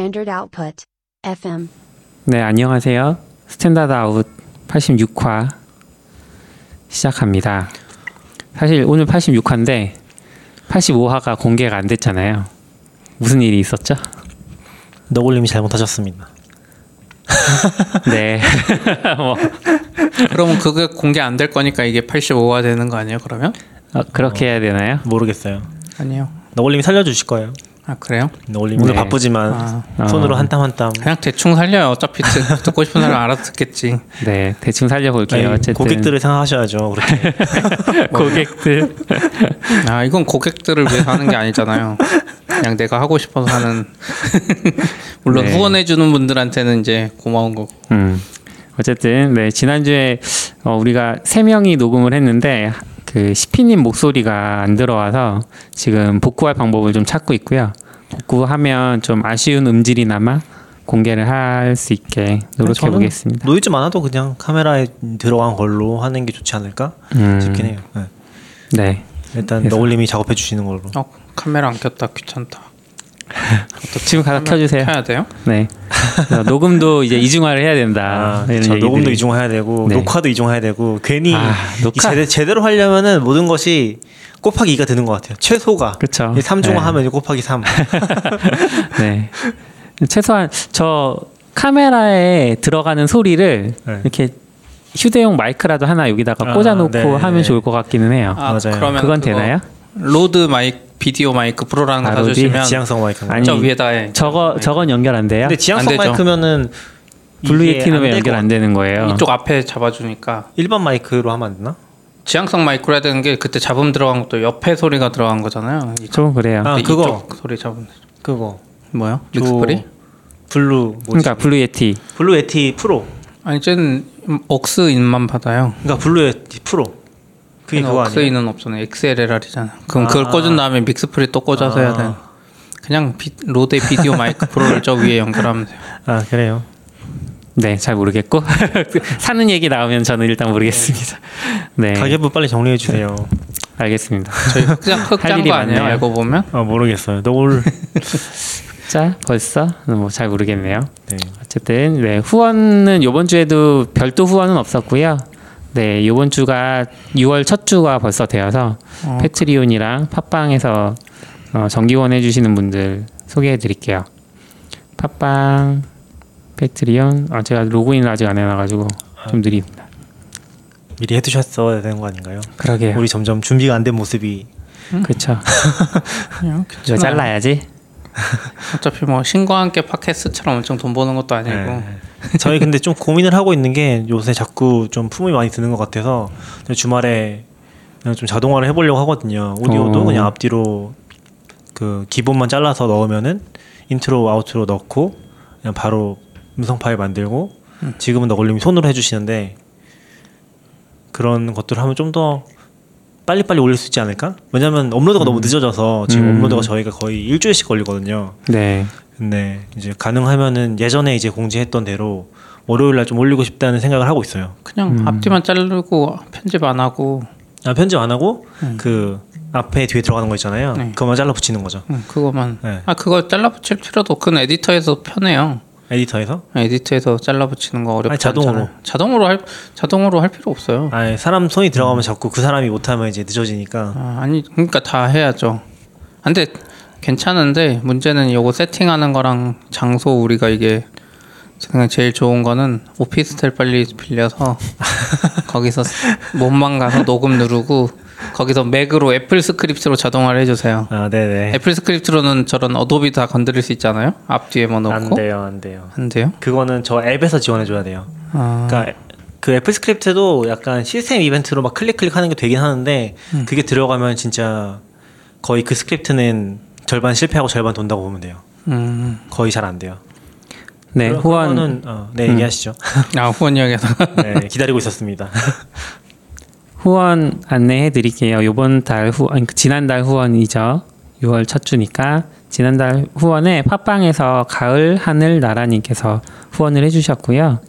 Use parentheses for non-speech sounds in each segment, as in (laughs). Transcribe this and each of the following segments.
Standard Output. FM. 네, 안녕하세요. Standard Out 86화 시작합니다. 사실 오늘 86화인데 85화가 공개가 안 됐잖아요. 무슨 일이 있었죠? 너굴님이 잘못하셨습니다. (laughs) 네. (laughs) 뭐, 그러면 그게 공개 안 될 거니까 이게 85가 되는 거 아니에요? 그러면? 어, 그렇게 해야 되나요? 모르겠어요. 아니요. 너굴님이 살려주실 거예요. 아 그래요? 너굴님 오늘 네. 바쁘지만 아, 손으로 어. 한땀 한 땀. 그냥 대충 살려요. 어차피 듣, (laughs) 듣고 싶은 사람 알아 듣겠지. 네, 대충 살려볼게요. 아니, 어쨌든 고객들을 생각하셔야죠. 그렇게 (laughs) 고객들 아 이건 고객들을 위해서 하는 게 아니잖아요. 그냥 내가 하고 싶어서 하는. (laughs) 물론 네. 후원해 주는 분들한테는 이제 고마운 거고. 음. 어쨌든 네 지난주에 어, 우리가 세 명이 녹음을 했는데 그 시피님 목소리가 안 들어와서 지금 복구할 방법을 좀 찾고 있고요. 복구하면 좀 아쉬운 음질이나마 공개를 할 수 있게 노력해 저는 보겠습니다. 노이즈 많아도 그냥 카메라에 들어간 걸로 하는 게 좋지 않을까 음, 싶긴 해요. 네. 네. 일단 그래서- 너굴님이 작업해 주시는 걸로. 어 카메라 안 켰다 귀찮다. 지금 가서 켜주세요. 켜야 돼요? 네. 그래서 녹음도 이제 이중화를 해야 된다. 아, 저 녹음도. 이중화해야 되고 네. 녹화도 이중화해야 되고 괜히 아, 이 녹화. 제대, 제대로 하려면은 모든 것이 곱하기 2가 되는 것 같아요. 최소가. 그쵸. 3중화 네. 하면 곱하기 3. (laughs) 네. 최소한 저 카메라에 들어가는 소리를 네. 이렇게 휴대용 마이크라도 하나 여기다가 아, 꽂아놓고 네. 하면 좋을 것 같기는 해요. 아, 맞아요. 그러면 그건 되나요? Rode 마이크 VideoMic Pro라는 거 아, Rode? 사주시면 지향성? 아니, 저 위에다 해. 저거 저건 연결 안 돼요? 근데 안 지향성. 마이크면은 블루 이게 예티는 안왜될 연결 것안 되는 거예요? 이쪽 앞에 잡아주니까 일반 마이크로 하면 안 되나? 지향성 마이크로 해야 되는 게 그때 잡음 들어간 것도 옆에 소리가 들어간 거잖아요. 좀 그래요. 아, 그거. 소리 잡음 그거 뭐요? 저- 믹스프리? 블루 뭐지? 그러니까 블루 예티. 블루 에티 프로. 아니 쟤는 억스 인만 받아요. 그러니까 블루 에티 프로. 그게 그거 억스 아니에요? 인은 없잖아요. XLR이잖아. 그럼 아. 그걸 꽂은 다음에 믹스프리 또 꽂아서 해야 돼. 아. 그냥 비, 로데 비디오 마이크 프로를 저 위에 연결하면 돼요. 아 그래요. 네, 잘 모르겠고 (laughs) 사는 얘기 나오면 저는 일단 모르겠습니다. 네, 가계부 빨리 정리해 주세요. 알겠습니다. 저희 (laughs) 흑장 할 흑장 거 아니에요? 알고 보면 아 모르겠어요. 너올 (laughs) 자, 벌써 뭐 잘 모르겠네요. 네. 어쨌든 네, 후원은 이번 주에도 별도 후원은 없었고요. 네, 이번 주가 6월 첫 주가 벌써 되어서 어, 패트리온이랑 팟빵에서 어, 정기원 해주시는 분들 소개해 드릴게요. 팟빵, 패트리온, 아, 제가 로그인을 아직 안 해놔가지고 좀 느립니다. 미리 해두셨어야 되는 거 아닌가요? 그러게요. 우리 점점 준비가 안 된 모습이 그렇죠. 그냥 (laughs) 이거 괜찮아요. 잘라야지. 어차피 뭐 신과 함께 팟캐스트처럼 엄청 돈 버는 것도 아니고 네. 저희 근데 좀 고민을 하고 있는 게 요새 자꾸 좀 품이 많이 드는 것 같아서 주말에 그냥 좀 자동화를 해보려고 하거든요. 오디오도 어. 그냥 앞뒤로 그 기본만 잘라서 넣으면은 intro outro 넣고 그냥 바로 음성 파일 만들고 지금은 너굴님이 손으로 해주시는데 그런 것들을 하면 좀 더 빨리빨리 올릴 수 있지 않을까? 왜냐면 업로드가 너무 늦어져서 지금 음. 업로드가 저희가 거의 일주일씩 걸리거든요. 네. 근데 이제 가능하면은 예전에 이제 공지했던 대로 월요일 날 좀 올리고 싶다는 생각을 하고 있어요. 그냥 음. 앞뒤만 자르고 편집 안 하고 아, 편집 안 하고 음. 그 앞에 뒤에 들어가는 거 있잖아요. 네. 그거만 잘라 붙이는 거죠. 음, 그거만 네. 아 그거 잘라 붙일 필요도 그건 에디터에서 편해요. 에디터에서. 에디터에서 잘라 붙이는 거 아니, 자동으로. 자동으로 할 자동으로 할 필요 없어요. 아, 사람 손이 들어가면 자꾸 그 사람이 못하면 이제 늦어지니까. 아, 아니 그러니까 다 해야죠. 근데 괜찮은데 문제는 요거 세팅하는 거랑 장소 우리가 이게 그냥 제일 좋은 거는 오피스텔 빨리 빌려서 (laughs) 거기서 몸만 가서 녹음 누르고 거기서 맥으로 AppleScript로 자동화를 해주세요. 아, 네네. AppleScript로는 저런 어도비 다 건드릴 수 있잖아요. 앞뒤에 뭐안 넣고 돼요, 안 돼요. 안 돼요? 그거는 저 앱에서 지원해줘야 돼요. 아, 그러니까 그 AppleScript도 약간 시스템 이벤트로 막 클릭 클릭하는 게 되긴 하는데 음. 그게 들어가면 진짜 거의 그 스크립트는 절반 실패하고 절반 돈다고 보면 돼요. 음, 거의 잘 안 돼요. 네, 후원 어, 네 음. 얘기하시죠. 아 후원 이야기에서 (laughs) 네, 기다리고 있었습니다. (laughs) 후원 안내해 드릴게요. 요번 달 후, 아니, 그 지난달 후원이죠. 6월 첫 주니까 지난달 후원에 팟빵에서 가을 하늘 나라님께서 후원을 해주셨고요.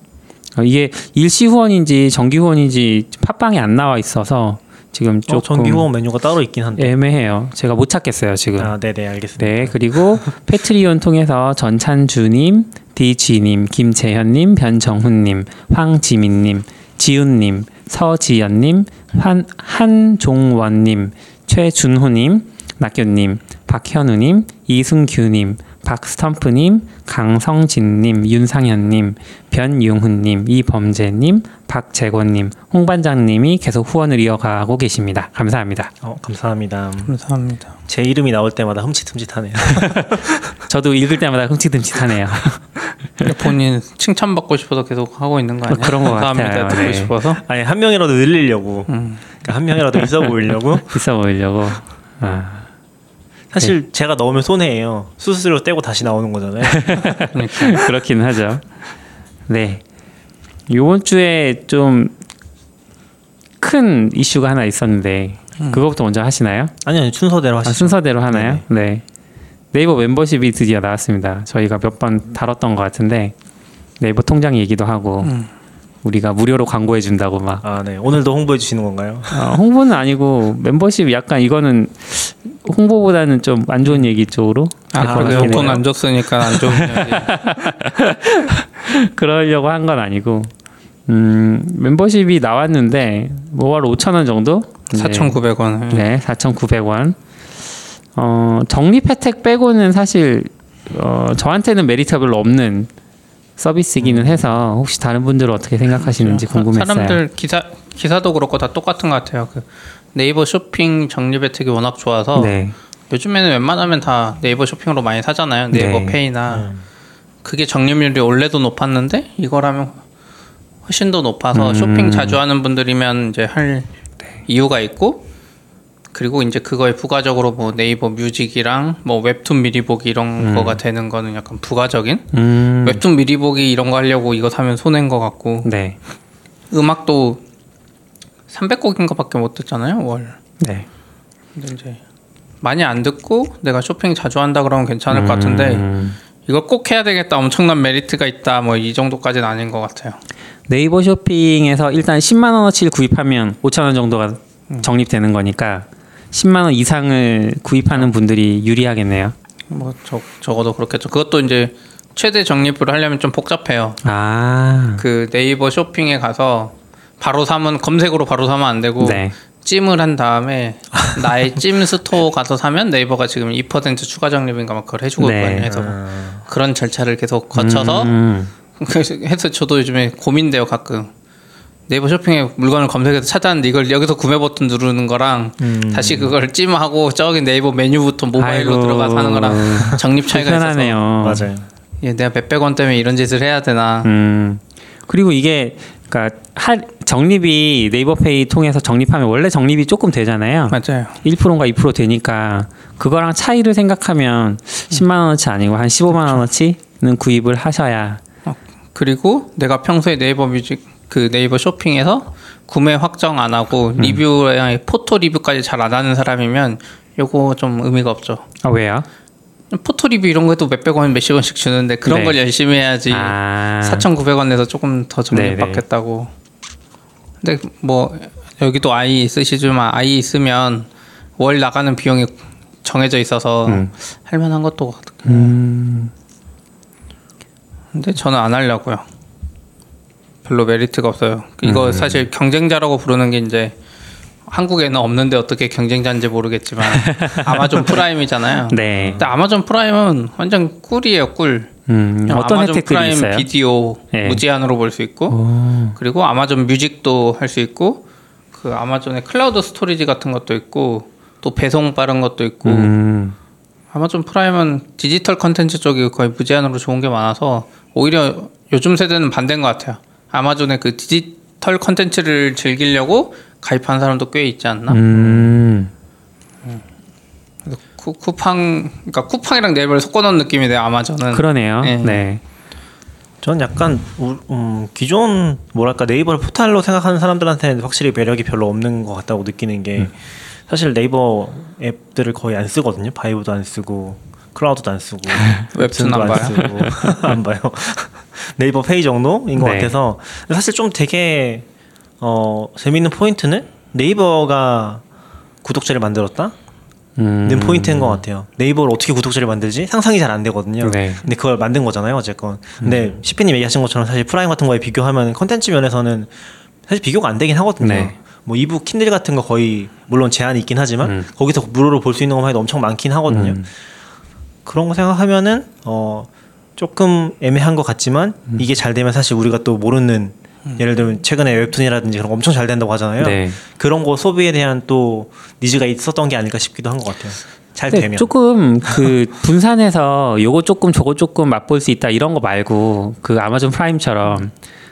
어, 이게 일시 후원인지 정기 후원인지 팟빵에 안 나와 있어서 지금 어, 조금 정기 후원 메뉴가 따로 있긴 한데. 애매해요. 제가 못 찾겠어요 지금. 아, 네, 네, 알겠습니다. 네, 그리고 패트리온 통해서 전찬주님, 디지님, 김재현님, 변정훈님, 황지민님, 지훈님, 서지연님, 한, 한종원님, 최준호님, 낙교님, 박현우님, 이승규님, 박스텀프님, 강성진님, 윤상현님, 변용훈님, 이범재님, 박재권님, 홍반장님이 계속 후원을 이어가고 계십니다. 감사합니다. 어, 감사합니다. 감사합니다. 제 이름이 나올 때마다 흠칫흠칫하네요. (laughs) 저도 읽을 때마다 흠칫흠칫하네요. 본인 칭찬받고 싶어서 계속 하고 있는 거 아니야? 그런 것 감사합니다. 같아요. 듣고 네. 싶어서. 아니 한 명이라도 늘리려고. 음. 그러니까 한 명이라도 있어 보이려고. (laughs) 있어 보이려고. 아, 사실 제가 넣으면 손해예요. 수수료 떼고 다시 나오는 거잖아요. (laughs) 그러니까. 그렇긴 하죠. 네. 요번 주에 좀 큰 이슈가 하나 있었는데 그거부터 먼저 하시나요? 아니 아니 순서대로 아, 하시죠. 순서대로 하나요? 네. 네이버 멤버십이 드디어 나왔습니다. 저희가 몇 번 다뤘던 것 같은데 네이버 통장 얘기도 하고 음. 우리가 무료로 광고해 준다고 막 아 네. 오늘도 홍보해 주시는 건가요? 어, 홍보는 아니고 멤버십 약간 이거는 홍보보다는 좀 안 좋은 얘기 쪽으로 아, 그래요. 돈안 줬으니까 안 좋은 (laughs) 얘기. 그러려고 한 건 아니고 음, 멤버십이 나왔는데 뭐월 5천 원 정도? 네. 4,900원. 네, 4,900원. 어, 적립 혜택 빼고는 사실 어, 저한테는 메리트가 별로 없는 서비스이기는 해서 혹시 다른 분들은 어떻게 생각하시는지 궁금했어요. 사람들 기사 기사도 그렇고 다 똑같은 것 같아요. 그 네이버 쇼핑 적립 혜택이 워낙 좋아서 네. 요즘에는 웬만하면 다 네이버 쇼핑으로 많이 사잖아요. 네이버 네. 페이나 그게 적립률이 원래도 높았는데 이거라면 훨씬 더 높아서 음. 쇼핑 자주 하는 분들이면 이제 할 이유가 있고 그리고 이제 그거에 부가적으로 뭐 네이버 뮤직이랑 뭐 웹툰 미리 보기 이런 거가 되는 거는 약간 부가적인 음, 웹툰 미리 보기 이런 거 하려고 이거 사면 손해인 것 같고 네. 음악도 300곡인가밖에 못 듣잖아요 월. 네. 근데 이제 많이 안 듣고 내가 쇼핑 자주 한다 그러면 괜찮을 것 같은데 음, 이걸 꼭 해야 되겠다 엄청난 메리트가 있다 뭐 이 정도까지는 아닌 것 같아요. 네이버 쇼핑에서 일단 10만 원어치를 구입하면 5천 원 정도가 적립되는 거니까 10만 원 이상을 구입하는 분들이 유리하겠네요. 뭐 저, 적어도 그렇겠죠. 그것도 이제 최대 적립을 하려면 좀 복잡해요. 아, 그 네이버 쇼핑에 가서 바로 사면 검색으로 바로 사면 안 되고 네. 찜을 한 다음에 나의 찜 스토어 가서 사면 네이버가 지금 2% 추가 적립인가 막 그걸 해주고 네. 있거든요. 해서 그런 절차를 계속 거쳐서 음, (laughs) 그래서 저도 요즘에 고민돼요 가끔 네이버 쇼핑에 물건을 검색해서 찾았는데 이걸 여기서 구매 버튼 누르는 거랑 다시 그걸 찜하고 저기 네이버 메뉴부터 모바일로 아이고. 들어가서 하는 거랑 적립 차이가 있어서 불편하네요. 맞아요. 예, 내가 몇백 원 때문에 이런 짓을 해야 되나 음. 그리고 이게 그러니까 할 적립이 네이버페이 통해서 적립하면 원래 적립이 조금 되잖아요. 맞아요 1%인가 2% 되니까 그거랑 차이를 생각하면 10만 원어치 아니고 한 15만 원어치는 구입을 하셔야 그리고 내가 평소에 네이버 뮤직 그 네이버 쇼핑에서 구매 확정 안 하고 리뷰랑 포토 리뷰까지 잘 안 하는 사람이면 요거 좀 의미가 없죠 아 왜요? 포토 리뷰 이런 거에도 몇백 원 몇십 원씩 주는데 그런 네. 걸 열심히 해야지 아 4,900원 내서 조금 더 네네. 받겠다고. 근데 뭐 여기도 아이 있으시지만 아이 있으면 월 나가는 비용이 정해져 있어서 음. 할 만한 것도 같고. 음, 근데 저는 안 하려고요. 별로 메리트가 없어요. 이거 음. 사실 경쟁자라고 부르는 게 이제 한국에는 없는데 어떻게 경쟁자인지 모르겠지만 (laughs) 아마존 프라임이잖아요. (laughs) 네. 근데 아마존 프라임은 완전 꿀이에요, 꿀. 음, 어떤 아마존 혜택들이 프라임 있어요? 비디오 네. 무제한으로 볼 수 있고 오, 그리고 아마존 뮤직도 할 수 있고 그 아마존의 클라우드 스토리지 같은 것도 있고 또 배송 빠른 것도 있고 음, 아마존 프라임은 디지털 컨텐츠 쪽이 거의 무제한으로 좋은 게 많아서 오히려 요즘 세대는 반대인 것 같아요. 아마존의 그 디지털 컨텐츠를 즐기려고 가입한 사람도 꽤 있지 않나? 음, 쿠, 쿠팡 그러니까 쿠팡이랑 네이버를 섞어놓은 느낌이네요. 아마존은. 그러네요. 네. 네. 전 약간 우- 음, 기존 뭐랄까 네이버를 포탈로 생각하는 사람들한테는 확실히 매력이 별로 없는 것 같다고 느끼는 게 사실 네이버 앱들을 거의 안 쓰거든요. 바이브도 안 쓰고 클라우드도 안 쓰고 (laughs) 웹툰 안 웹툰도 봐요? 쓰고 (laughs) 안 봐요. 네이버 페이 정도인 것 네. 같아서 사실 좀 되게 어, 재밌는 포인트는 네이버가 구독자를 만들었다? 음. 는 포인트인 것 같아요. 네이버를 어떻게 구독자를 만들지 상상이 잘 안 되거든요. 네. 근데 그걸 만든 거잖아요, 어쨌건. 근데 CP님 얘기하신 것처럼 사실 프라임 같은 거에 비교하면 컨텐츠 면에서는 사실 비교가 안 되긴 하거든요. 네. 뭐 이북 킨들 같은 거 거의 물론 제한이 있긴 하지만 음. 거기서 무료로 볼 수 있는 것만 해도 엄청 많긴 하거든요. 음. 그런 거 생각하면은 어 조금 애매한 것 같지만 음. 이게 잘 되면 사실 우리가 또 모르는 예를 들면 최근에 웹툰이라든지 그런 거 엄청 잘 된다고 하잖아요. 네. 그런 거 소비에 대한 또 needs가 있었던 게 아닐까 싶기도 한 것 같아요. 잘 되면. 조금 (laughs) 그 분산해서 요거 조금 저거 조금 맛볼 수 있다 이런 거 말고 그 아마존 프라임처럼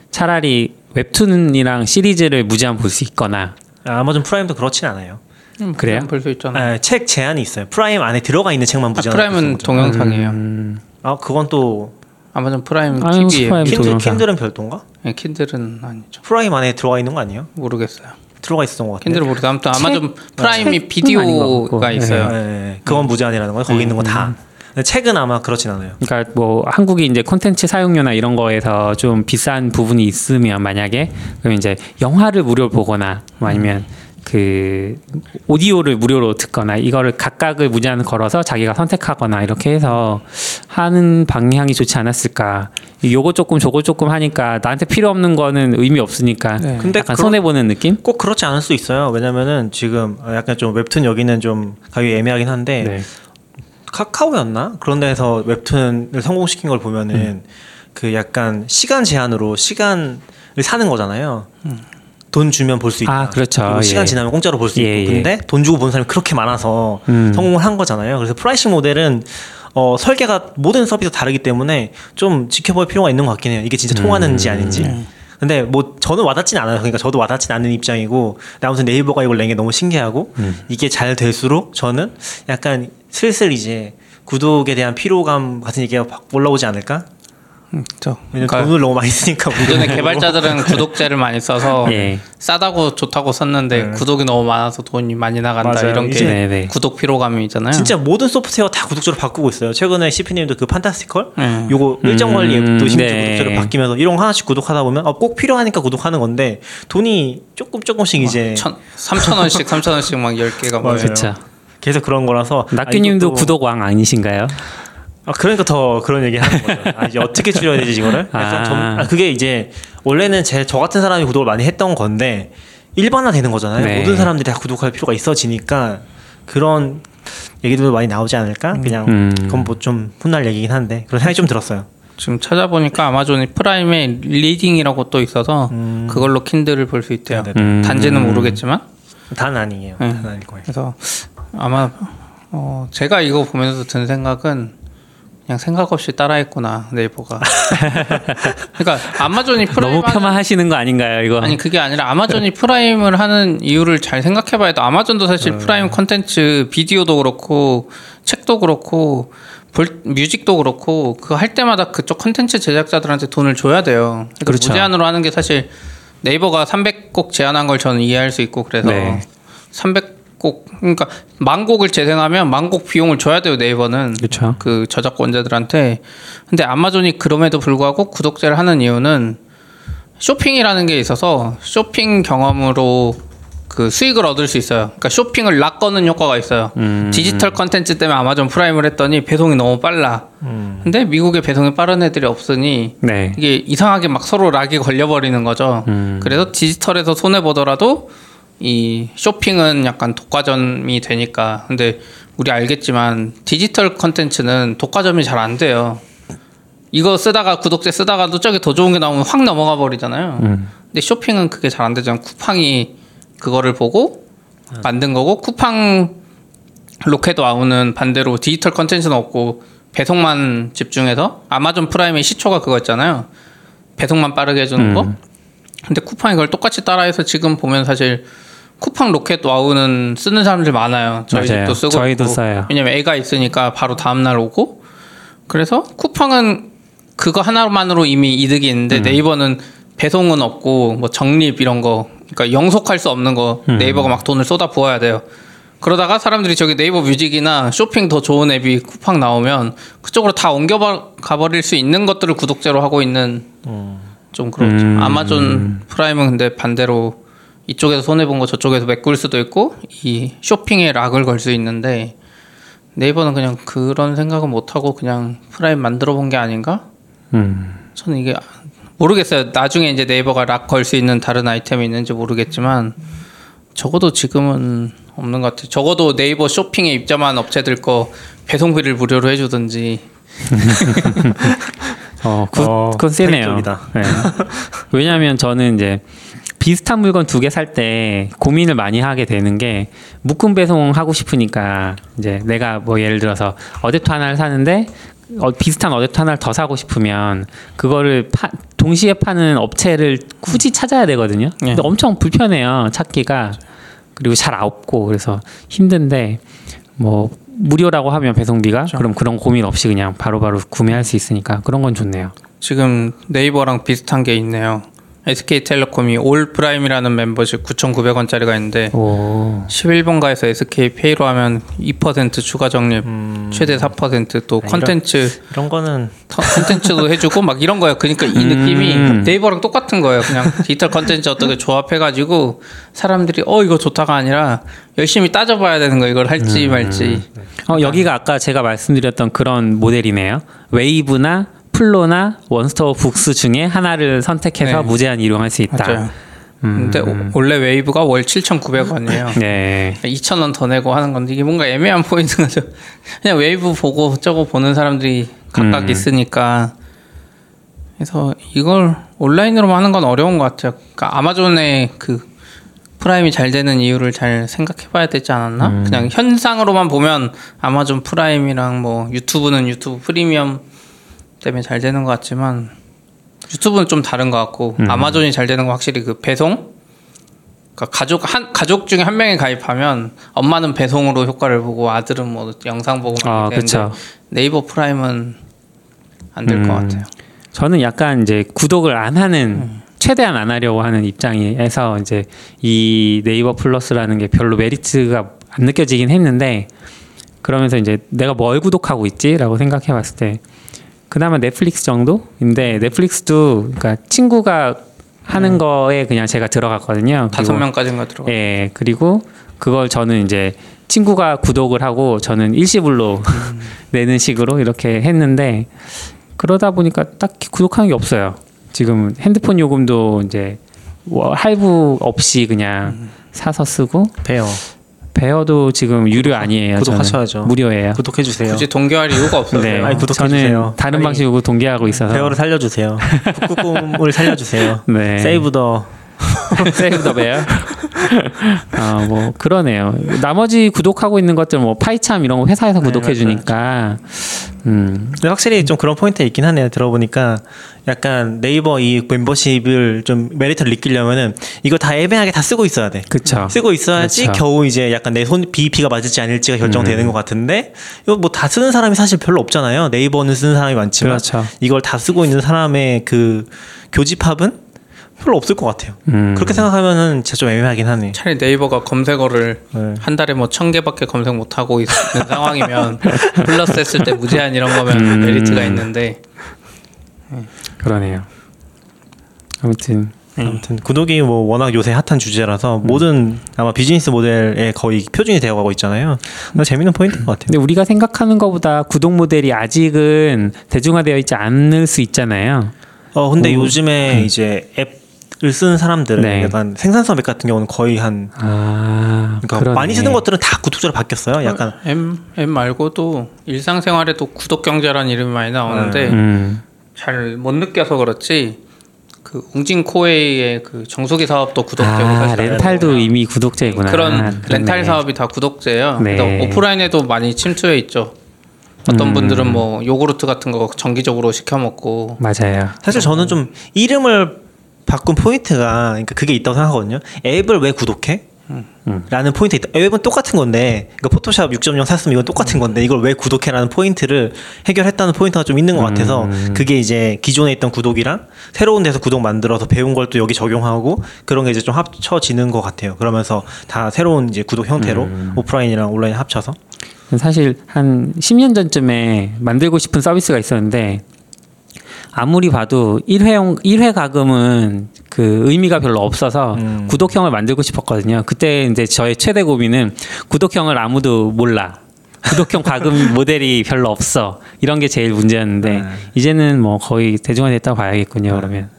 차라리 웹툰이랑 시리즈를 무제한 볼 수 있거나 아, 아마존 프라임도 그렇진 않아요. 그래요? 볼 수 있잖아. 아, 책 제한이 있어요. 프라임 안에 들어가 있는 책만 아, 무제한. 프라임은 동영상이에요. 음, 아 그건 또 아마존 프라임 아마존. 프라임 킨들 동영상. 킨들은 별도인가? 네, 킨들은 아니죠. 프라임 안에 들어가 있는 거 아니에요? 모르겠어요. 들어가 있었던 것 같은데. 킨들은 모르겠어요. 아무튼 책- 아마존 프라임이 책은 아닌 것 같고. 비디오가 네. 있어요. 네, 네, 그건 무제한이라는 거예요. 거기 있는 거 다. 근데 책은 아마 그렇진 않아요. 그러니까 뭐 한국이 이제 콘텐츠 사용료나 이런 거에서 좀 비싼 부분이 있으면 만약에 그럼 이제 영화를 무료로 보거나 뭐 아니면 그 오디오를 무료로 듣거나 이거를 각각을 무제한 걸어서 자기가 선택하거나 이렇게 해서 하는 방향이 좋지 않았을까. 요거 조금 저거 조금 하니까 나한테 필요 없는 거는 의미 없으니까 네. 근데 약간 그런- 손해 보는 느낌? 꼭 그렇지 않을 수 있어요. 왜냐면은 지금 약간 좀 웹툰 여기는 좀 가격이 애매하긴 한데 네. 카카오였나 그런 데서 웹툰을 성공시킨 걸 보면은 음. 그 약간 시간 제한으로 시간을 사는 거잖아요. 돈 주면 볼 수 있다. 아, 그렇죠. 그리고 시간 예. 지나면 공짜로 볼수 예, 있고. 예. 근데 돈 주고 보는 사람이 그렇게 많아서 음. 성공을 한 거잖아요. 그래서 pricing model은 어, 설계가 모든 서비스 다르기 때문에 좀 지켜볼 필요가 있는 것 같긴 해요. 이게 진짜 통하는지 음. 아닌지. 근데 뭐 저는 와닿진 않아요. 그러니까 저도 와닿진 않는 입장이고 아무튼 네이버가 이걸 낸 게 너무 신기하고 음. 이게 잘 될수록 저는 약간 슬슬 이제 구독에 대한 피로감 같은 얘기가 막 올라오지 않을까? 음, 저. 왜냐면 그러니까 돈을 너무 많이 쓰니까 (laughs) 기존에 개발자들은 구독제를 많이 써서 (laughs) 예. 싸다고 좋다고 썼는데 네. 구독이 너무 많아서 돈이 많이 나간다 맞아요. 이런 게 이제- 네, 네. 구독 피로감이잖아요. 진짜 모든 소프트웨어 다 구독자로 바꾸고 있어요. 최근에 CP님도 그 판타스티컬 네. 요거 일정 음, 관리 앱도 심지어 네. 구독자로 바뀌면서 이런 거 하나씩 구독하다 보면 어, 꼭 필요하니까 구독하는 건데 돈이 조금 조금씩 이제 천, 3천 원씩 3천 원씩 막 10개가 (laughs) 맞아요. 모여요. 그렇죠. 계속 그런 거라서 아, 낙규님도 이것도- 구독 왕 아니신가요? 아 그러니까 더 그런 얘기 하는 거죠. 아 이제 어떻게 줄여야 되지 이거를? 아. 점- 아, 그게 이제 원래는 제 저 같은 사람이 구독을 많이 했던 건데 일반화 되는 거잖아요. 네. 모든 사람들이 다 구독할 필요가 있어지니까 그런 얘기들도 많이 나오지 않을까? 그냥 음. 그건 뭐 좀 훗날 얘기긴 한데 그런 생각이 좀 들었어요. 지금 찾아보니까 아마존이 Prime에 Reading이라고 또 있어서 음. 그걸로 킨들을 볼 수 있대요. 네네네. 음. 다인지는 모르겠지만 다 아니에요. 네. 다 아닐 거예요. 그래서 아마 어, 제가 이거 보면서 든 생각은 그냥 생각 없이 따라했구나 네이버가. (laughs) 그러니까 아마존이 프라임 너무 폄하하시는 거 아닌가요, 이거? 아니 그게 아니라 아마존이 프라임을 하는 이유를 잘 생각해봐야 돼. 아마존도 사실 네. 프라임 컨텐츠 비디오도 그렇고 책도 그렇고 볼, 뮤직도 그렇고 그거 할 때마다 그쪽 컨텐츠 제작자들한테 돈을 줘야 돼요. 그러니까 그렇죠. 무제한으로 하는 게 사실 네이버가 300곡 제한한 걸 저는 이해할 수 있고 그래서 네. 300 곡 그러니까 만 곡을 재생하면 만곡 비용을 줘야 돼요 네이버는. 그렇죠. 그 저작권자들한테. 근데 아마존이 그럼에도 불구하고 구독제를 하는 이유는 쇼핑이라는 게 있어서 쇼핑 경험으로 그 수익을 얻을 수 있어요. 그러니까 쇼핑을 lock 거는 효과가 있어요. 음. 디지털 컨텐츠 때문에 아마존 프라임을 했더니 배송이 너무 빨라. 음. 근데 미국에 배송이 빠른 애들이 없으니 네. 이게 이상하게 막 서로 lock이 걸려버리는 거죠. 음. 그래서 디지털에서 손해 보더라도 이 쇼핑은 약간 독과점이 되니까. 근데 우리 알겠지만 디지털 컨텐츠는 독과점이 잘 안 돼요. 이거 쓰다가 구독제 쓰다가도 저기 더 좋은 게 나오면 확 넘어가 버리잖아요. 음. 근데 쇼핑은 그게 잘 안 되잖아요. 쿠팡이 그거를 보고 만든 거고 쿠팡 로켓 와우는 반대로 디지털 컨텐츠는 없고 배송만 집중해서 아마존 프라임의 시초가 그거였잖아요. 배송만 빠르게 해주는 거. 근데 쿠팡이 그걸 똑같이 따라해서 지금 보면 사실 쿠팡 로켓 와우는 쓰는 사람들 많아요. 저희 맞아요. 집도 쓰고 저희도 있고. 써요. 왜냐면 애가 있으니까 바로 다음 날 오고. 그래서 쿠팡은 그거 하나만으로 이미 이득이 있는데 음. 네이버는 배송은 없고 뭐 적립 이런 거 그러니까 영속할 수 없는 거 음. 네이버가 막 돈을 쏟아 부어야 돼요. 그러다가 사람들이 저기 네이버 뮤직이나 쇼핑 더 좋은 앱이 쿠팡 나오면 그쪽으로 다 옮겨 가버릴 수 있는 것들을 구독제로 하고 있는 좀 그렇죠. 음. 아마존 프라임은 근데 반대로 이쪽에서 손해 본 거 저쪽에서 메꿀 수도 있고 이 쇼핑에 lock을 걸 수 있는데 네이버는 그냥 그런 생각은 못 하고 그냥 프라임 만들어 본 게 아닌가? 음. 저는 이게 모르겠어요. 나중에 이제 네이버가 lock 걸 수 있는 다른 아이템이 있는지 모르겠지만 적어도 지금은 없는 것 같아요. 적어도 네이버 쇼핑에 입점한 업체들 거 배송비를 무료로 해주든지 (laughs) 어, 그, 어, 그건 세네요. 네. 왜냐하면 저는 이제 비슷한 물건 두 개 살 때 고민을 많이 하게 되는 게 묶음 배송 하고 싶으니까 이제 내가 뭐 예를 들어서 어댑터 하나를 사는데 어, 비슷한 어댑터 하나를 더 사고 싶으면 그거를 파, 동시에 파는 업체를 굳이 찾아야 되거든요. 네. 근데 엄청 불편해요 찾기가 그리고 잘 없고 그래서 힘든데 뭐 무료라고 하면 배송비가 그럼 그런 고민 없이 그냥 바로 바로 구매할 수 있으니까 그런 건 좋네요. 지금 네이버랑 비슷한 게 있네요. SK텔레콤이 올 프라임이라는 멤버십 9,900원짜리가 있는데 오. 11번가에서 SK페이로 하면 2% 추가 적립, 최대 4%또 아, 이런- 컨텐츠 이런 거는 터- 컨텐츠도 해주고 막 이런 거예요. 그러니까 이 느낌이 네이버랑 똑같은 거예요. 그냥 디지털 컨텐츠 어떻게 조합해가지고 사람들이 어 이거 좋다가 아니라 열심히 따져봐야 되는 거 이걸 할지 말지. 어, 여기가 아까 제가 말씀드렸던 그런 모델이네요. 웨이브나 플로나 원스토어 북스 중에 하나를 선택해서 네. 무제한 이용할 수 있다. 맞아요. 음. 근데 오- 원래 웨이브가 월 7,900원이에요. (laughs) 네. 2,000원 더 내고 하는 건데 이게 뭔가 애매한 (laughs) 포인트가 좀 그냥 웨이브 보고 저거 보는 사람들이 각각 음. 있으니까 그래서 이걸 온라인으로만 하는 건 어려운 것 같아요. 그러니까 아마존의 그 프라임이 잘 되는 이유를 잘 생각해봐야 되지 않았나? 음. 그냥 현상으로만 보면 아마존 프라임이랑 뭐 유튜브는 유튜브 프리미엄 때문에 잘 되는 것 같지만 유튜브는 좀 다른 것 같고 음. 아마존이 잘 되는 건 확실히 그 배송 그러니까 가족 한 가족 중에 한 명이 가입하면 엄마는 배송으로 효과를 보고 아들은 뭐 영상 보고 막 아, 그렇죠. 네이버 프라임은 안 될것 음. 같아요. 저는 약간 이제 구독을 안 하는 음. 최대한 안 하려고 하는 입장에서 이제 이 네이버 플러스라는 게 별로 메리트가 안 느껴지긴 했는데 그러면서 이제 내가 뭘 구독하고 있지라고 생각해 봤을 때 그나마 넷플릭스 정도인데 넷플릭스도 그러니까 친구가 하는 거에 그냥 제가 들어갔거든요. 음. 다섯 명까지인가 들어가. 예, 그리고 그걸 저는 이제 친구가 구독을 하고 저는 일시불로 (laughs) 내는 식으로 이렇게 했는데 그러다 보니까 딱히 구독하는 게 없어요. 지금 핸드폰 요금도 이제 뭐 할부 없이 그냥 사서 쓰고 배요. 베어도 지금 유료 아니에요. 구독하셔야죠. 무료예요. 구독해 주세요. 굳이 동교할 이유가 없어요. 네, 아니, 구독해 저는 주세요. 다른 아니, 방식으로 동기하고 있어서 배어를 살려주세요. (laughs) 북극곰을 살려주세요. 네. 세이브 더 Save the Bear. (laughs) 아, 뭐 그러네요. 나머지 구독하고 있는 것들 뭐 PyCharm 이런 거 회사에서 네, 구독해 주니까 음. 근데 확실히 좀 그런 포인트 있긴 하네요. 들어보니까 약간 네이버 이 멤버십을 좀 메리트를 느끼려면은 이거 다 애매하게 다 쓰고 있어야 돼. 그쵸. 쓰고 있어야지 그렇죠. 겨우 이제 약간 내 손 BEP가 맞을지 아닐지가 결정되는 음. 것 같은데 이거 뭐 다 쓰는 사람이 사실 별로 없잖아요. 네이버는 쓰는 사람이 많지만 그렇죠. 이걸 다 쓰고 있는 사람의 그 교집합은 별로 없을 것 같아요. 음. 그렇게 생각하면은 진짜 좀 애매하긴 하네. 차라리 네이버가 검색어를 네. 한 달에 뭐 천 개밖에 검색 못 하고 있는 (laughs) 상황이면 플러스 했을 때 무제한 이런 거면 음. 메리트가 있는데 그러네요. 아무튼 아무튼 구독이 뭐 워낙 요새 핫한 주제라서 모든 아마 비즈니스 모델에 거의 표준이 되어가고 있잖아요. 재밌는 포인트인 것 같아요. 근데 우리가 생각하는 것보다 구독 모델이 아직은 대중화되어 있지 않을 수 있잖아요. 어 근데 오. 요즘에 이제 앱 을 쓰는 사람들은 네. 약간 생산성 앱 같은 경우는 거의 한 아, 그러니까 그러네. 많이 쓰는 것들은 다 구독자로 바뀌었어요. 약간 M M 말고도 일상생활에도 구독 경제라는 이름이 많이 나오는데 음. 잘못 느껴서 그렇지 그 웅진 코웨이의 그 정수기 사업도 구독되고 아, 사실 렌탈도 알고 이미 구독제구나. 그런 그렇네. 렌탈 사업이 다 구독제예요. 네. 오프라인에도 많이 침투해 있죠. 어떤 음. 분들은 뭐 요구르트 같은 거 정기적으로 시켜 먹고 맞아요. 사실 저는 좀 이름을 바꾼 포인트가 그러니까 그게 있다고 생각하거든요. 앱을 왜 구독해? 음. 라는 포인트 있다. 앱은 똑같은 건데, 그러니까 포토샵 6.0 샀으면 이건 똑같은 건데, 이걸 왜 구독해라는 포인트를 해결했다는 포인트가 좀 있는 것 같아서, 음. 그게 이제 기존에 있던 구독이랑 새로운 데서 구독 만들어서 배운 걸 또 여기 적용하고, 그런 게 이제 좀 합쳐지는 것 같아요. 그러면서 다 새로운 이제 구독 형태로 음. 오프라인이랑 온라인 합쳐서. 사실 한 10년 전쯤에 만들고 싶은 서비스가 있었는데 아무리 봐도 1회용 1회 가금은 그 의미가 별로 없어서 음. 구독형을 만들고 싶었거든요. 그때 이제 저의 최대 고민은 구독형을 아무도 몰라. 구독형 가금 (laughs) 모델이 별로 없어. 이런 게 제일 문제였는데 네. 이제는 뭐 거의 대중화됐다고 봐야겠군요. 네. 그러면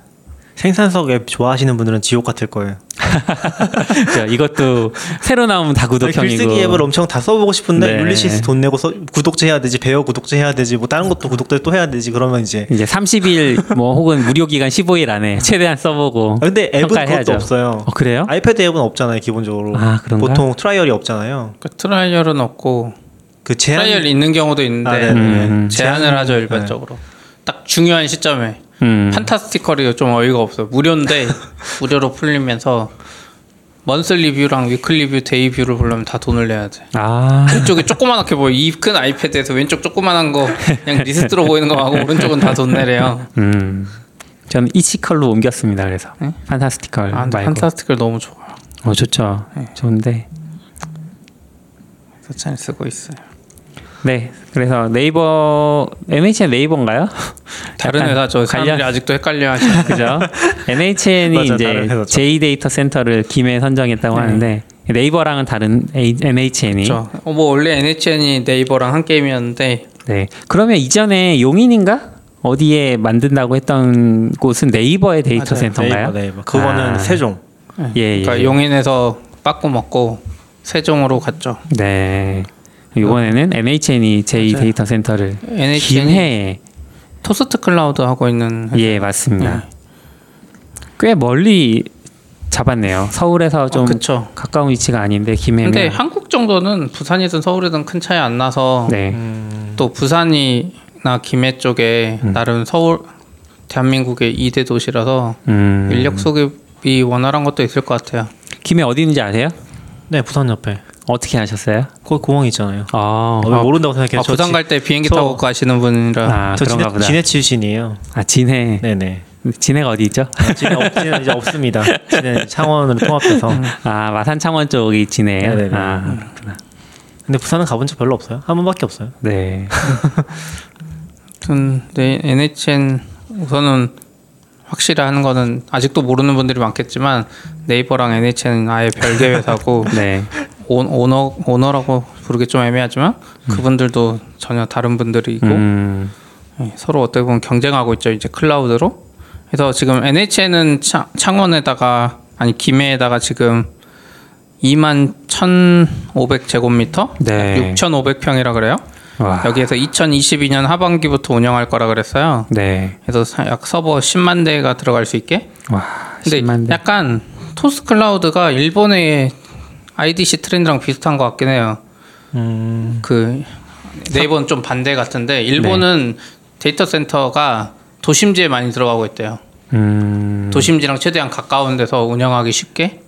생산석 앱 좋아하시는 분들은 지옥 같을 거예요. (laughs) 이것도 새로 나오면 다 구독형이고 글쓰기 앱을 엄청 다 써보고 싶은데 네. Ulysses 돈 내고 써, 구독제 해야 되지 Bear 구독제 해야 되지 뭐 다른 것도 구독제 또 해야 되지 그러면 이제 이제 30일 뭐 혹은 무료 기간 15일 안에 (laughs) 최대한 써보고 아, 근데 앱은. 그것도 없어요. 어, 그래요? 아이패드 앱은 없잖아요 기본적으로. 아, 그런가? 보통 trial이 없잖아요. 그 trial은 없고 그 제한 trial 있는 경우도 있는데 아, 네, 네. 음. 제한을 제한- 하죠 일반적으로. 딱 중요한 시점에 음. Fantastical이 좀 어이가 없어요. 무료인데 (laughs) 무료로 풀리면서 monthly view랑 weekly view, day view를 보려면 다 돈을 내야 돼. 아 왼쪽에 조그만하게 보여. 이 큰 아이패드에서 왼쪽 조그만한 거 그냥 (laughs) 리스트로 보이는 거 하고 오른쪽은 다 돈 내래요. 음. 저는 Itsycal로 옮겼습니다. 그래서 응? Fantastical 아, 말고. Fantastical 너무 좋아요. 어 좋죠. 좋은데. 그래서 잘 쓰고 있어요. 네. 그래서 네이버 NHN 네이버인가요? (laughs) 다른 회사죠. 사람들이 관련- 아직도 헷갈려 하시는 그죠? (laughs) NHN이 맞아, 이제. 제2 데이터 센터를 김해 선정했다고 네. 하는데 네이버랑은 다른 A- NHN이. 그렇죠. 어, 뭐 원래 NHN이 네이버랑 한게임이었는데 네. 그러면 이전에 용인인가 어디에 만든다고 했던 곳은 네이버의 데이터 맞아요. 센터인가요? 네이버, 네이버. 그거는 아. 세종. 예, 예. 그러니까 용인에서 빠꾸 먹고 세종으로 갔죠. 네. 이번에는 NHN이 제2 맞아요. 데이터 센터를 NHN이 김해에 토스트 클라우드 하고 있는 회사. 예 맞습니다. 꽤 멀리 잡았네요. 서울에서 좀 어. 가까운 위치가 아닌데 김해면 근데 한국 정도는 부산이든 서울이든 큰 차이 안 나서 네. 음, 또 부산이나 김해 쪽에 나름 서울 대한민국의 2대 도시라서 음. 인력 수급이 원활한 것도 있을 것 같아요. 김해 어디 있는지 아세요? 네 부산 옆에. 어떻게 아셨어요? 거기 공항 있잖아요. 아, 어, 왜 모른다고 생각해요? 아, 저 부산 지- 갈때 비행기 저- 타고 가시는 분이라 아저 그런가 진해, 보다. 진해 출신이에요. 아 진해. 네네. 진해가 어디 있죠? 아, 진해, 없, 진해 이제 없습니다. 진해 창원으로 통합해서. 아 마산 창원 쪽이 진해예요. 네네네. 아 그렇구나. 근데 부산은 가본 적 별로 없어요. 한 번밖에 없어요. 네. (laughs) 아무튼 네, NHN 우선은 하는 거는 아직도 모르는 분들이 많겠지만 네이버랑 NHN은 아예 별개 회사고 (laughs) 네. 오, 오너 오너라고 부르기 좀 애매하지만 그분들도 전혀 다른 분들이고 음. 예, 서로 어떻게 보면 경쟁하고 있죠 이제 클라우드로 그래서 지금 NHN은 차, 창원에다가 아니 김해에다가 지금 2만 1,500 제곱미터 네. 6,500평이라 그래요 와. 여기에서 2022년 하반기부터 운영할 거라 그랬어요 네. 그래서 사- 약 서버 10만 대가 들어갈 수 있게 와. 근데 10만 대. 약간 토스트 클라우드가 일본의 IDC 트렌드랑 비슷한 것 같긴 해요. 음, 그 네이버는 좀 반대 같은데 일본은 네. 데이터 센터가 도심지에 많이 들어가고 있대요. 음. 도심지랑 최대한 가까운 데서 운영하기 쉽게.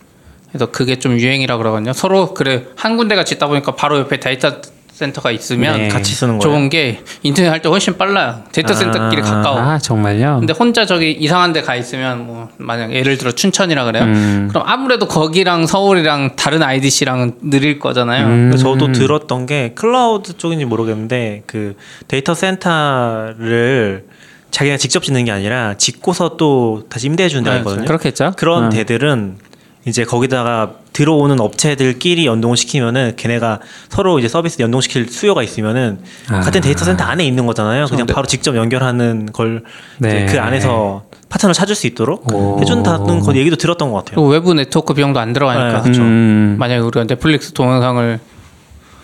그래서 그게 좀 유행이라 그러거든요. 서로 그래 한 군데가 짓다 보니까 바로 옆에 데이터 센터가 있으면 네. 같이 쓰는 거예요. 좋은 게 인터넷 할 때 훨씬 빨라요. 데이터 아. 센터끼리 가까워. 아 정말요? 근데 혼자 저기 이상한 데 가 있으면 뭐 만약 예를 들어 춘천이라 그래요. 음. 그럼 아무래도 거기랑 서울이랑 다른 IDC랑은 느릴 거잖아요. 음. 저도 들었던 게 클라우드 쪽인지 모르겠는데 그 데이터 센터를 자기가 직접 짓는 게 아니라 짓고서 또 다시 임대해 주는 데가 네, 있거든요. 그렇겠죠. 그런 어. 데들은 이제 거기다가 들어오는 업체들끼리 연동을 시키면은 걔네가 서로 이제 서비스 연동시킬 수요가 있으면은 아. 같은 데이터 센터 안에 있는 거잖아요. 그냥 근데- 바로 직접 연결하는 걸 네. 그 안에서 파트너를 찾을 수 있도록 오. 해준다는 거 얘기도 들었던 것 같아요. 외부 네트워크 비용도 안 들어가니까. 네, 그쵸. 음. 만약에 우리가 넷플릭스 동영상을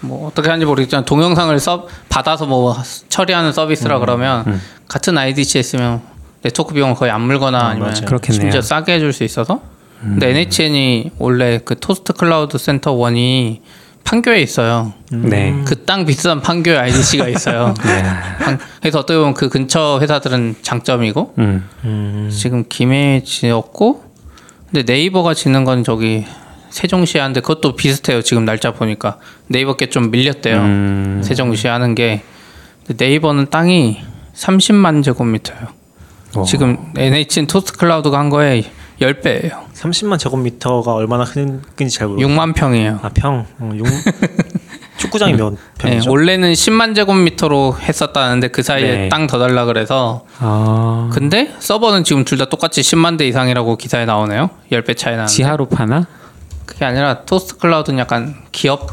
뭐 어떻게 하는지 모르겠지만 동영상을 서, 받아서 뭐 처리하는 서비스라 음, 그러면 같은 IDC에 쓰면 네트워크 비용을 거의 안 물거나 아, 아니면. 그렇겠네요. 심지어 싸게 해줄 수 있어서. 근데 NHN이 원래 그 토스트 클라우드 센터 원이 판교에 있어요. 네. 그 땅 비싼 판교에 IDC가 있어요. (laughs) 네. 판- 그래서 어떻게 보면 그 근처 회사들은 장점이고 음. 음, 지금 김해 지었고 근데 네이버가 지는 건 저기 세종시 하는데 그것도 비슷해요. 지금 날짜 보니까 네이버께 좀 밀렸대요. 음. 세종시 하는 게 네이버는 땅이 30만 제곱미터예요. 오. 지금 NHN 토스트 클라우드가 한 거에 10배예요. 30만 제곱미터가 얼마나 큰지 잘 모르겠어요. 6만 평이에요. 아 평. 어, 6... (laughs) 축구장이 몇 네, 평이죠? 원래는 10만 제곱미터로 했었다는데 그 사이에 네. 땅더 달라 그래서 아, 근데 서버는 지금 둘 다 똑같이 10만 대 이상이라고 기사에 나오네요. 10배 차이 나는데. 지하로 파나? 그게 아니라 토스트 클라우드는 약간 기업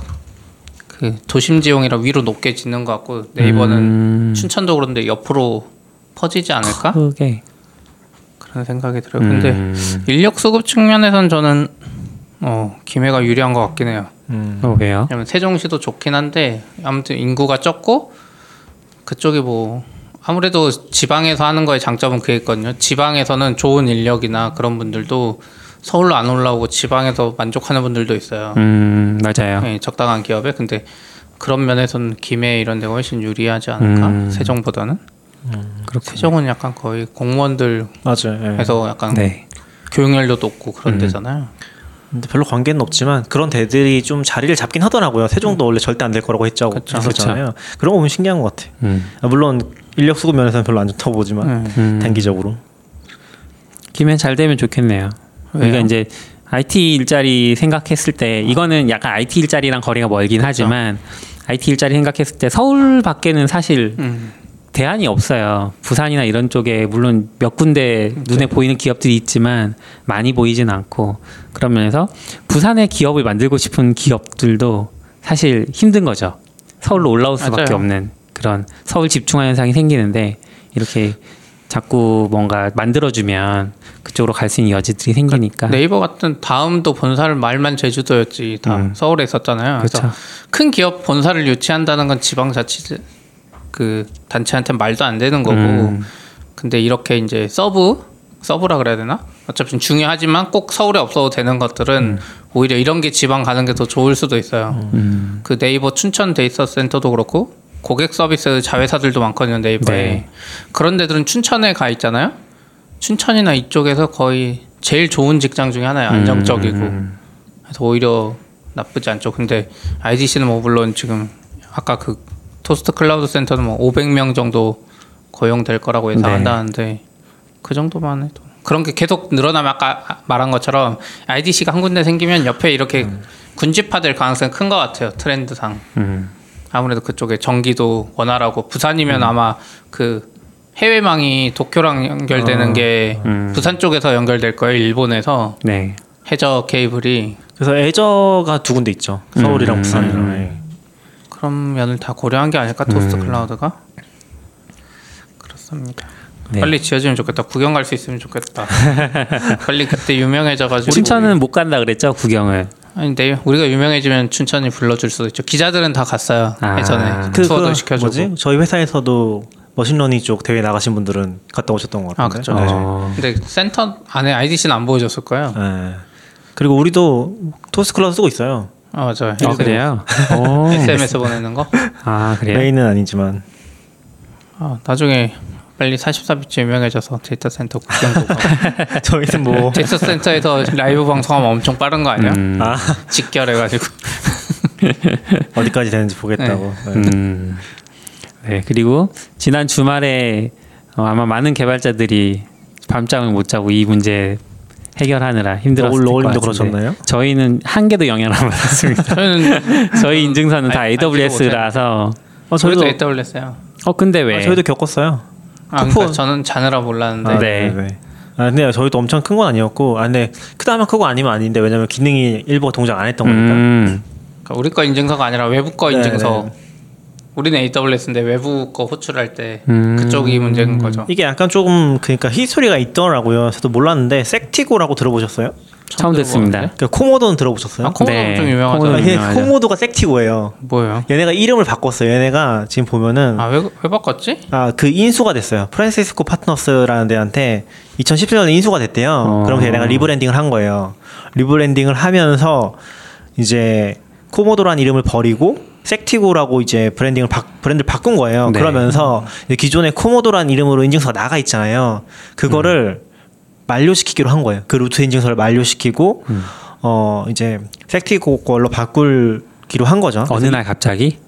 그 도심지용이라 위로 높게 짓는 것 같고 네이버는 음, 춘천도 그런데 옆으로 퍼지지 않을까 크게. 그런 생각이 들어요. 근데 음, 인력 수급 측면에선 저는 어 김해가 유리한 것 같긴 해요. 음. 어, 왜요? 왜냐면 세종시도 좋긴 한데 아무튼 인구가 적고 그쪽이 뭐 아무래도 지방에서 하는 거의 장점은 그게 있거든요. 지방에서는 좋은 인력이나 그런 분들도 서울로 안 올라오고 지방에서 만족하는 분들도 있어요. 음, 맞아요. 네, 적당한 기업에 근데 그런 면에서는 김해 이런 데가 훨씬 유리하지 않을까 음. 세종보다는 그렇군요. 세종은 약간 거의 공무원들 맞아요. 예. 해서 약간 네. 교육열도 높고 그런 음. 데잖아요. 근데 별로 관계는 없지만 그런 데들이 좀 자리를 잡긴 하더라고요. 세종도 원래 절대 안 될 거라고 했죠. 그쵸. 했었잖아요. 그런 거 보면 신기한 것 같아. 음, 아, 물론 인력 수급 면에서는 별로 안 좋다고 보지만 네. 음. 단기적으로. 김해 잘 되면 좋겠네요. 우리가 왜요? 이제 IT 일자리 생각했을 때 이거는 약간 IT 일자리랑 거리가 멀긴 하지만 IT 일자리 생각했을 때 서울 밖에는 사실 음. 대안이 없어요. 부산이나 이런 쪽에 물론 몇 군데 눈에 보이는 기업들이 있지만 많이 보이진 않고 그런 면에서 부산에 기업을 만들고 싶은 기업들도 사실 힘든 거죠. 서울로 올라올 수밖에 맞아요. 없는 그런 서울 집중화 현상이 생기는데 이렇게 자꾸 뭔가 만들어주면 그쪽으로 갈 수 있는 여지들이 생기니까 네이버 같은 다음도 본사를 말만 제주도였지 다 음. 서울에 있었잖아요. 그래서 그렇죠. 큰 기업 본사를 유치한다는 건 지방자치 그 단체한테 말도 안 되는 거고 음. 근데 이렇게 이제 sub sub라 그래야 되나? 어차피 중요하지만 꼭 서울에 없어도 되는 것들은 오히려 이런 게 지방 가는 게 더 좋을 수도 있어요. 음. 그 네이버 춘천 데이터 센터도 그렇고 고객 서비스 자회사들도 많거든요 네이버에 네. 그런 데들은 춘천에 가 있잖아요. 춘천이나 이쪽에서 거의 제일 좋은 직장 중에 하나예요. 안정적이고 음. 그래서 오히려 나쁘지 않죠. 근데 IDC는 뭐 물론 지금 아까 그 토스트 클라우드 센터는 뭐 500명 정도 고용될 거라고 예상한다는데 그 정도만 해도 그런 게 계속 늘어나면 아까 말한 것처럼 IDC가 한 군데 생기면 옆에 이렇게 군집화될 가능성이 큰 것 같아요. 트렌드상. 음. 아무래도 그쪽에 전기도 원활하고 부산이면 아마 그 해외망이 도쿄랑 연결되는 게 음. 부산 쪽에서 연결될 거예요. 일본에서 네. 해저 케이블이 그래서 Azure가 두 군데 있죠. 서울이랑 음. 부산이랑. 음. 예. 그런 면을 다 고려한 게 아닐까 토스트 클라우드가 그렇습니다. 네. 빨리 지어지면 좋겠다. 구경 갈 수 있으면 좋겠다. (laughs) 빨리 그때 유명해져가지고 춘천은 못 간다 그랬죠 구경을. 아니 네 우리가 유명해지면 춘천이 불러줄 수도 있죠. 기자들은 다 갔어요 아. 예전에 그, 투어도 그 시켜주고. 뭐지? 저희 회사에서도 머신러닝 쪽 대회 나가신 분들은 갔다 오셨던 것 같은데. 그렇죠. 네. 어. 근데 센터 안에 IDC는 안 보여줬을 거예요. 네. 그리고 우리도 토스트 클라우드 쓰고 있어요. 아 맞아요. 어 그래요? 오. SMS 보내는 거. 아 그래요? 메인은 아니지만. 아, 나중에 빨리 44비트 유명해져서 데이터 센터 구경도 가고. (laughs) 저희는 뭐 데이터 센터에서 라이브 방송하면 엄청 빠른 거 아니야? 음. 아, 직결해가지고. (laughs) 어디까지 되는지 보겠다고. 네. 음. 네 그리고 지난 주말에 어, 아마 많은 개발자들이 밤잠을 못 자고 이 문제 해결하느라 힘들었을 러- 것 같은데 그러셨나요? 저희는 한 개도 영향을 안 받았습니다. 저는 (laughs) 저희 인증서는 다 아, 안 AWS라서 어, 저희도 AWS요. 어 근데 왜? 아, 저희도 겪었어요. 아, 그러니까 저는 자느라 몰랐는데 아, 네. 네. 아, 근데 저희도 엄청 큰 건 아니었고, 아, 근데 크다면 크고 아니면 아닌데 왜냐면 기능이 일부가 동작 안 했던 거니까. 음, 그러니까 우리 거 인증서가 아니라 외부 거 네, 인증서. 네. 우리는 AWS인데 외부 거 호출할 때 음. 그쪽이 문제인 거죠. 이게 약간 조금 그러니까 히스토리가 있더라고요. 저도 몰랐는데 Sectigo라고 들어보셨어요? 처음 듣습니다. 그러니까 Comodo는 들어보셨어요? 아, Comodo 네, 좀 유명하죠. 아. Comodo가 Sectigo예요. 뭐예요? 얘네가 이름을 바꿨어요. 얘네가 지금 보면은 아, 왜, 왜 바꿨지? 아, 그 인수가 됐어요. 프란시스코 파트너스라는 데한테 2017년에 인수가 됐대요. 어. 그러면서 얘네가 rebranding을 한 거예요. rebranding을 하면서 이제 Comodo라는 이름을 버리고 Sectigo라고 이제 브랜딩을 바, 브랜드를 바꾼 거예요. 네. 그러면서 기존에 Comodo라는 이름으로 인증서가 나가 있잖아요. 그거를 만료시키기로 한 거예요. 그 루트 인증서를 만료시키고 어 이제 Sectigo 걸로 바꾸기로 한 거죠. 어느 날 갑자기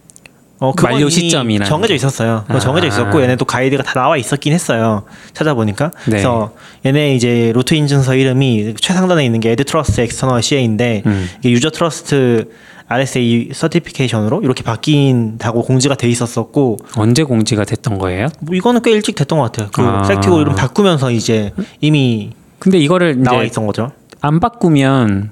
어, 만료 시점이나 정해져 있었어요. 아. 정해져 있었고 얘네도 가이드가 다 나와 있었긴 했어요. 찾아보니까. 네. 그래서 얘네 이제 루트 인증서 이름이 최상단에 있는 게 AddTrust External CA인데 음. 이게 UserTrust RSA Certification으로 이렇게 바뀐다고 공지가 돼 있었었고 언제 공지가 됐던 거예요? 뭐 이거는 꽤 일찍 됐던 것 같아요. 그 아. Sectigo 이름 바꾸면서 이제 이미 근데 이거를 나와 있던 거죠. 안 바꾸면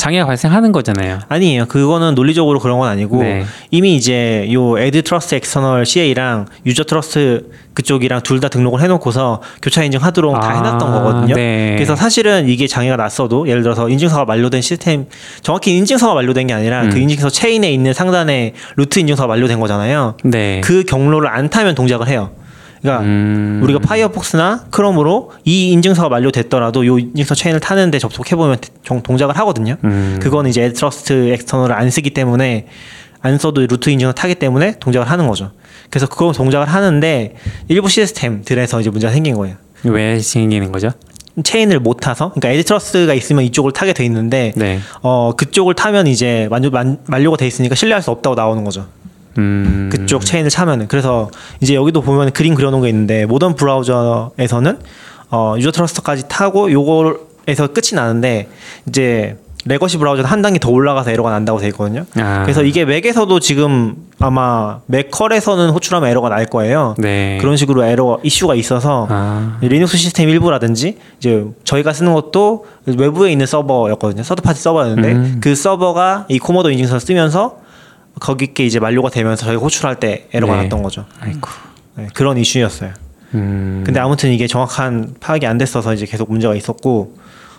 장애가 발생하는 거잖아요. 아니에요. 그거는 논리적으로 그런 건 아니고 네. 이미 이제 요 AddTrust External CA랑 UserTrust 그쪽이랑 둘 다 등록을 해놓고서 교차 인증하도록 다 아, 해놨던 거거든요. 네. 그래서 사실은 이게 장애가 났어도 예를 들어서 인증서가 만료된 시스템 정확히 인증서가 만료된 게 아니라 음. 그 인증서 체인에 있는 상단에 루트 인증서가 만료된 거잖아요. 네. 그 경로를 안 타면 동작을 해요. 그러니까 음. 우리가 파이어폭스나 크롬으로 이 인증서가 만료됐더라도 요 인증서 체인을 타는데 접속해 보면 동작을 하거든요. 음. 그거는 이제 AddTrust External을 안 쓰기 때문에 안 써도 루트 인증을 타기 때문에 동작을 하는 거죠. 그래서 그거 동작을 하는데 일부 시스템들에서 이제 문제가 생긴 거예요. 왜 생기는 거죠? 체인을 못 타서 그러니까 AddTrust가 있으면 이쪽을 타게 돼 있는데 네. 어 그쪽을 타면 이제 만료 만, 만료가 돼 있으니까 신뢰할 수 없다고 나오는 거죠. 음. 그쪽 체인을 타면은 그래서 이제 여기도 보면 그림 그려놓은 게 있는데 모던 브라우저에서는 어 UserTrust까지 타고 요거에서 끝이 나는데 이제 legacy 브라우저는 한 단계 더 올라가서 에러가 난다고 돼 있거든요. 아. 그래서 이게 맥에서도 지금 아마 맥 curl에서는 호출하면 에러가 날 거예요. 네. 그런 식으로 에러 이슈가 있어서 아. 리눅스 시스템 일부라든지 이제 저희가 쓰는 것도 외부에 있는 서버였거든요. third party 서버였는데 음. 그 서버가 이 Comodo 인증서를 쓰면서 거기께 이제 만료가 되면서 저희가 호출할 때 에러가 네. 났던 거죠. 아이고. 네, 그런 이슈였어요. 음. 근데 아무튼 이게 정확한 파악이 안 됐어서 이제 계속 문제가 있었고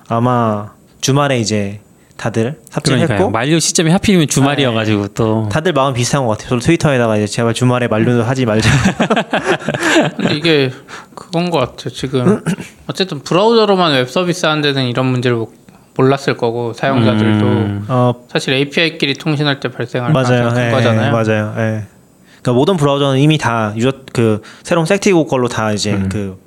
아마 주말에 이제 다들 삽질했고 그러니까요. 만료 시점이 하필이면 주말이어가지고 또 다들 마음 비슷한 것 같아요. 저도 트위터에다가 이제 제발 주말에 만료도 하지 말자. (laughs) 이게 그건 것 같아. 지금 (laughs) 어쨌든 브라우저로만 웹 서비스 하는 데는 이런 문제를 못- 몰랐을 거고 사용자들도 음. 어 사실 API끼리 통신할 때 발생할 맞아요. 가능성이 큰 예, 거잖아요. 맞아요. 예. 그러니까 모든 브라우저는 이미 다 유저 그 새로운 Sectigo 걸로 다 이제 음. 그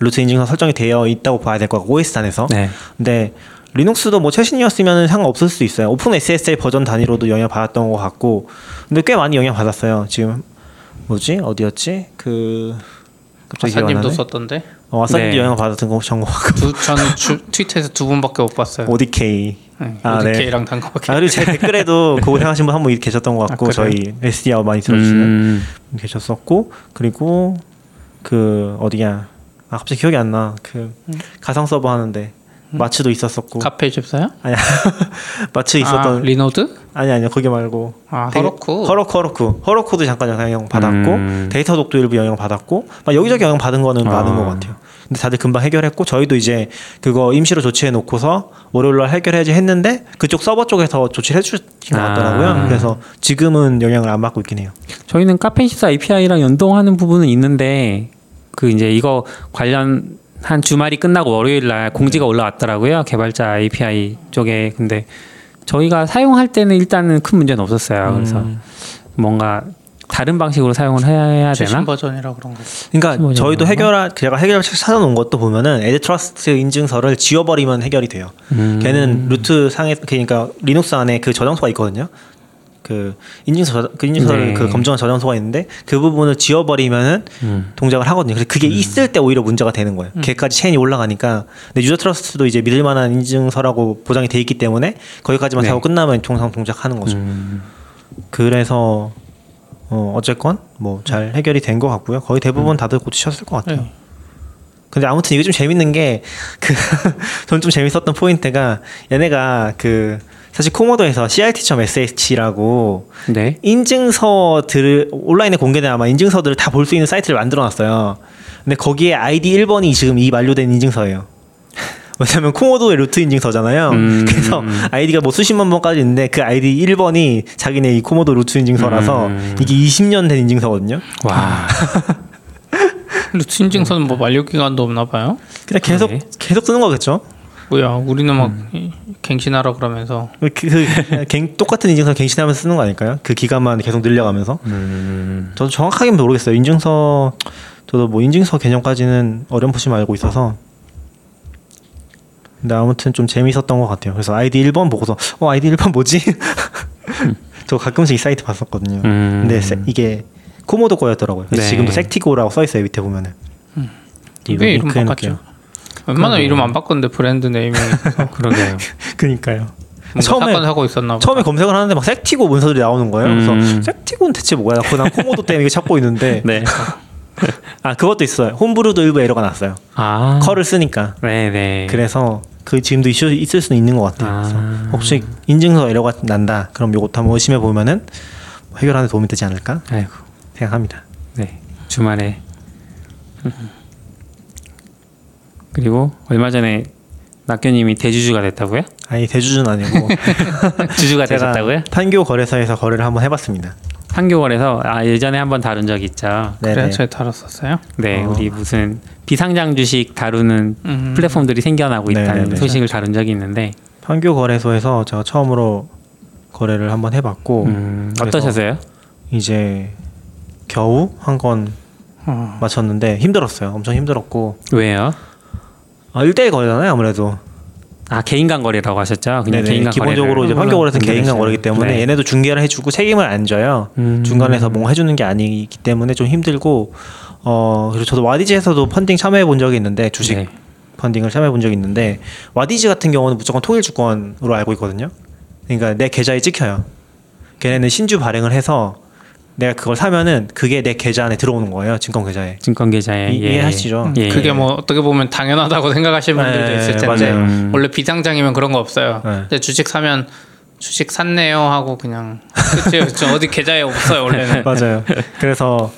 루트 인증서 설정이 되어 있다고 봐야 될 것 같고 OS 단에서. 네. 근데 리눅스도 뭐 최신이었으면 상관없을 수도 있어요. OpenSSL 버전 단위로도 영향 받았던 것 같고, 근데 꽤 많이 영향 받았어요. 지금 뭐지 어디였지 그 아사님도. 썼던데. 어, 아사님도 네. 영향 받았던 거 전거 같고 두, 저는 주, 트위터에서 두 분밖에 못 봤어요. ODK. 네, 아, 네. ODK랑 단거밖에. 아 그리고 제 댓글에도 그거 생각하신 분 한 분 계셨던 것 같고 아? 저희 SDR 많이 들어주시는 음. 분 계셨었고 그리고 그 어디야 아 갑자기 기억이 안 나그 가상 서버 하는데 마츠도 있었었고 카페24요? 아니야 (laughs) 마츠 아, 있었던 Linode? 아니 아니요 거기 말고 아, 되게- 허러쿠. Heroku Heroku Heroku도 잠깐 영향 받았고 음. Datadog도 일부 영향 받았고 막 여기저기 영향 받은 거는 아. 많은 것 같아요. 근데 다들 금방 해결했고 저희도 이제 그거 임시로 조치해 놓고서 월요일날 해결해야지 했는데 그쪽 서버 쪽에서 조치를 해주신 것 아. 같더라고요. 그래서 지금은 영향을 안 받고 있긴 해요. 저희는 카페24 API랑 연동하는 부분은 있는데 그 이제 이거 관련 한 주말이 끝나고 월요일 날 공지가 올라왔더라고요. 개발자 API 쪽에. 근데 저희가 사용할 때는 일단은 큰 문제는 없었어요. 그래서 음. 뭔가 다른 방식으로 사용을 해야 최신 되나? 버전이라 그런 거. 그러니까 저희도? 해결할 제가 해결책 찾아놓은 것도 보면은 AddTrust 인증서를 지워버리면 해결이 돼요. 음. 걔는 루트 상에 그러니까 리눅스 안에 그 저장소가 있거든요. 그 인증서 그 인증서를 네. 그 검증한 저장소가 있는데 그 부분을 지워버리면은 음. 동작을 하거든요. 그래서 그게 있을 때 오히려 문제가 되는 거예요. 걔까지 체인이 올라가니까. 근데 UserTrust도 이제 믿을 만한 인증서라고 보장이 돼 있기 때문에 거기까지만 네. 하고 끝나면 통상 동작하는 거죠. 음. 그래서 어 어쨌건 뭐 잘 해결이 된 것 같고요. 거의 대부분 다들 고치셨을 것 같아요. 네. 근데 아무튼 이게 좀 재밌는 게그 (laughs) 전좀 재밌었던 포인트가 얘네가 그 사실 Comodo에서 crt.sh라고 네. 인증서들을 온라인에 공개된 아마 인증서들을 다 볼 수 있는 사이트를 만들어 놨어요. 근데 거기에 아이디 1번이 지금 이 만료된 인증서예요. (laughs) 왜냐면 Comodo의 루트 인증서잖아요. 음. 그래서 아이디가 뭐 수십만 번까지 있는데 그 아이디 1번이 자기네 이 Comodo 루트 인증서라서 음. 이게 20년 된 인증서거든요. 와. (laughs) 루트 인증서는 뭐 만료 기간도 없나 봐요. 그냥 계속 그러게. 계속 쓰는 거겠죠. 뭐야, 우리는 막 음. 이- 갱신하라 그러면서 그, 그 갱- 똑같은 인증서 갱신하면서 쓰는 거 아닐까요? 그 기간만 계속 늘려가면서. 음. 저도 정확하게 는 모르겠어요. 인증서 저도 뭐 인증서 개념까지는 어렴풋이 알고 있어서. 근데 아무튼 좀 재밌었던 것 같아요. 그래서 아이디 1번 보고서 어 아이디 1번 뭐지? (laughs) 저 가끔씩 이 사이트 봤었거든요. 음. 근데 세- 이게 코모도 거였더라고요. 네. 지금도 섹티고라고 써 있어요 밑에 보면은. 이거 왜 이름 바꿨죠? 웬만하면 이름 안 바꿨는데 브랜드 네이밍이 있어서 (laughs) 그러게요. (laughs) 그니까요. 처음에- 사고 있었나. 처음에 검색을 하는데 막 섹티고 문서들이 나오는 거예요. 그래서 음. 섹티고는 대체 뭐야? 그난 코모도 때문에 이거 찾고 있는데 (laughs) 네. 아 그것도 있어요. 홈브루도 일부 에러가 났어요. 아. 컬을 쓰니까 네네. 그래서 그 지금도 이슈 있을 수는 있는 것 같아요. 그래서 아. 혹시 인증서 에러가 난다. 그럼 요것도 한번 의심해 보면은 해결하는 데 도움이 되지 않을까 아이고. 생각합니다. 네. 주말에. 그리고 얼마 전에 낙교님이 대주주가 됐다고요? 아니 대주주는 아니고 (laughs) 주주가 제가 되셨다고요? 판교 거래소에서 거래를 한번 해봤습니다. 판교거래서 아 예전에 한번 다룬 적 있죠. 네네. 그래 저희 다뤘었어요. 네, 어. 우리 무슨 비상장 주식 다루는 음. 플랫폼들이 생겨나고 있다는 네네네. 소식을 다룬 적이 있는데 판교 거래소에서 제가 처음으로 거래를 한번 해봤고 음, 어떠셨어요? 이제 겨우 한건 어. 맞췄는데 힘들었어요. 엄청 힘들었고 왜요? 아 1대1 거래잖아요 아무래도 아 개인 간 거래라고 하셨죠? 그냥 네네. 개인 간 기본적으로 거래를 이제 판교 거래소는 개인간 했어요. 거래기 때문에 네. 얘네도 중개를 해주고 책임을 안 져요. 음. 중간에서 뭔가 해주는 게 아니기 때문에 좀 힘들고 어 그리고 저도 와디즈에서도 펀딩 참여해 본 적이 있는데 주식 네. 펀딩을 참여해 본 적이 있는데 와디즈 같은 경우는 무조건 통일 주권으로 알고 있거든요. 그러니까 내 계좌에 찍혀요. 걔네는 신주 발행을 해서 내가 그걸 사면은 그게 내 계좌 안에 들어오는 거예요. 증권 계좌에. 증권 계좌에 이- 이해하시죠? 예. 그게 뭐 어떻게 보면 당연하다고 생각하시는 분들도 네, 있을 텐데 맞아요. 음. 원래 비상장이면 그런 거 없어요. 네. 근데 주식 사면 주식 샀네요 하고 그냥 그치 저 어디 계좌에 없어요 원래는. (laughs) 맞아요. 그래서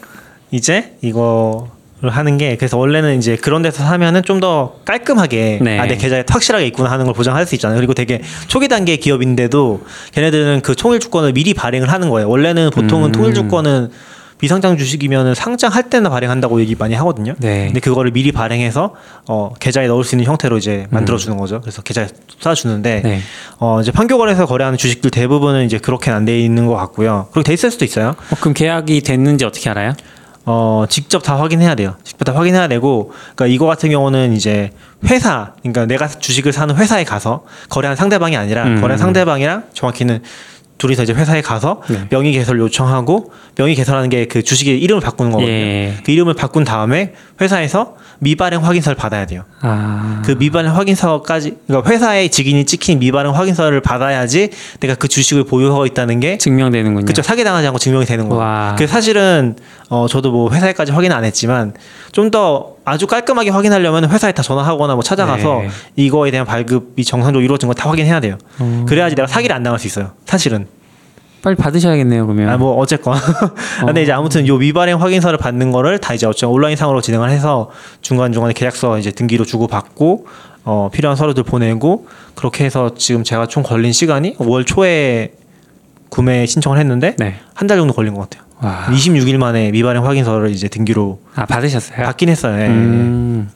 이제 이거를 하는 게 그래서 원래는 이제 그런 데서 사면은 좀 더 깔끔하게 네. 아내 계좌에 확실하게 있구나 하는 걸 보장할 수 있잖아요. 그리고 되게 초기 단계 기업인데도 걔네들은 그 통일 주권을 미리 발행을 하는 거예요. 원래는 보통은 음. 통일 주권은 비상장 주식이면은 상장할 때나 발행한다고 얘기 많이 하거든요. 네. 근데 그거를 미리 발행해서 어 계좌에 넣을 수 있는 형태로 이제 만들어 주는 거죠. 그래서 계좌에 쏴 주는데 네. 어 이제 판교거래에서 거래하는 주식들 대부분은 이제 그렇게는 안 돼 있는 것 같고요. 그리고 돼 있을 수도 있어요. 어, 그럼 계약이 됐는지 어떻게 알아요? 어 직접 다 확인해야 돼요. 직접 다 확인해야 되고, 그러니까 이거 같은 경우는 이제 회사, 그러니까 내가 주식을 사는 회사에 가서 거래한 상대방이 아니라 음. 거래한 상대방이랑 정확히는 둘이서 이제 회사에 가서 네. 명의 개설 요청하고 명의 개설하는 게 그 주식의 이름을 바꾸는 거거든요. 예. 그 이름을 바꾼 다음에 회사에서 미발행 확인서를 받아야 돼요. 아. 그 미발행 확인서까지, 그러니까 회사에 직인이 찍힌 미발행 확인서를 받아야지 내가 그 주식을 보유하고 있다는 게 증명되는군요. 그쵸 사기 당하지 않고 증명이 되는 거예요. 와. 그 사실은 어 저도 뭐 회사에까지 확인 안 했지만 좀더 아주 깔끔하게 확인하려면 회사에 다 전화하거나 뭐 찾아가서 네. 이거에 대한 발급이 정상적으로 이루어진 거다 확인해야 돼요. 어. 그래야지 내가 사기를 안 당할 수 있어요. 사실은. 빨리 받으셔야겠네요, 그러면. 아 뭐 어쨌건. (laughs) 근데 이제 아무튼 요 미발행 확인서를 받는 거를 다 이제 어쩌 온라인 상으로 진행을 해서 중간 중간에 계약서 이제 등기로 주고 받고 어 필요한 서류들 보내고 그렇게 해서 지금 제가 총 걸린 시간이 5월 초에 구매 신청을 했는데 네. 한달 정도 걸린 것 같아요. 와. 26일 만에 미발행 확인서를 이제 등기로 아, 받으셨어요? 받긴 했어요. 예. 음.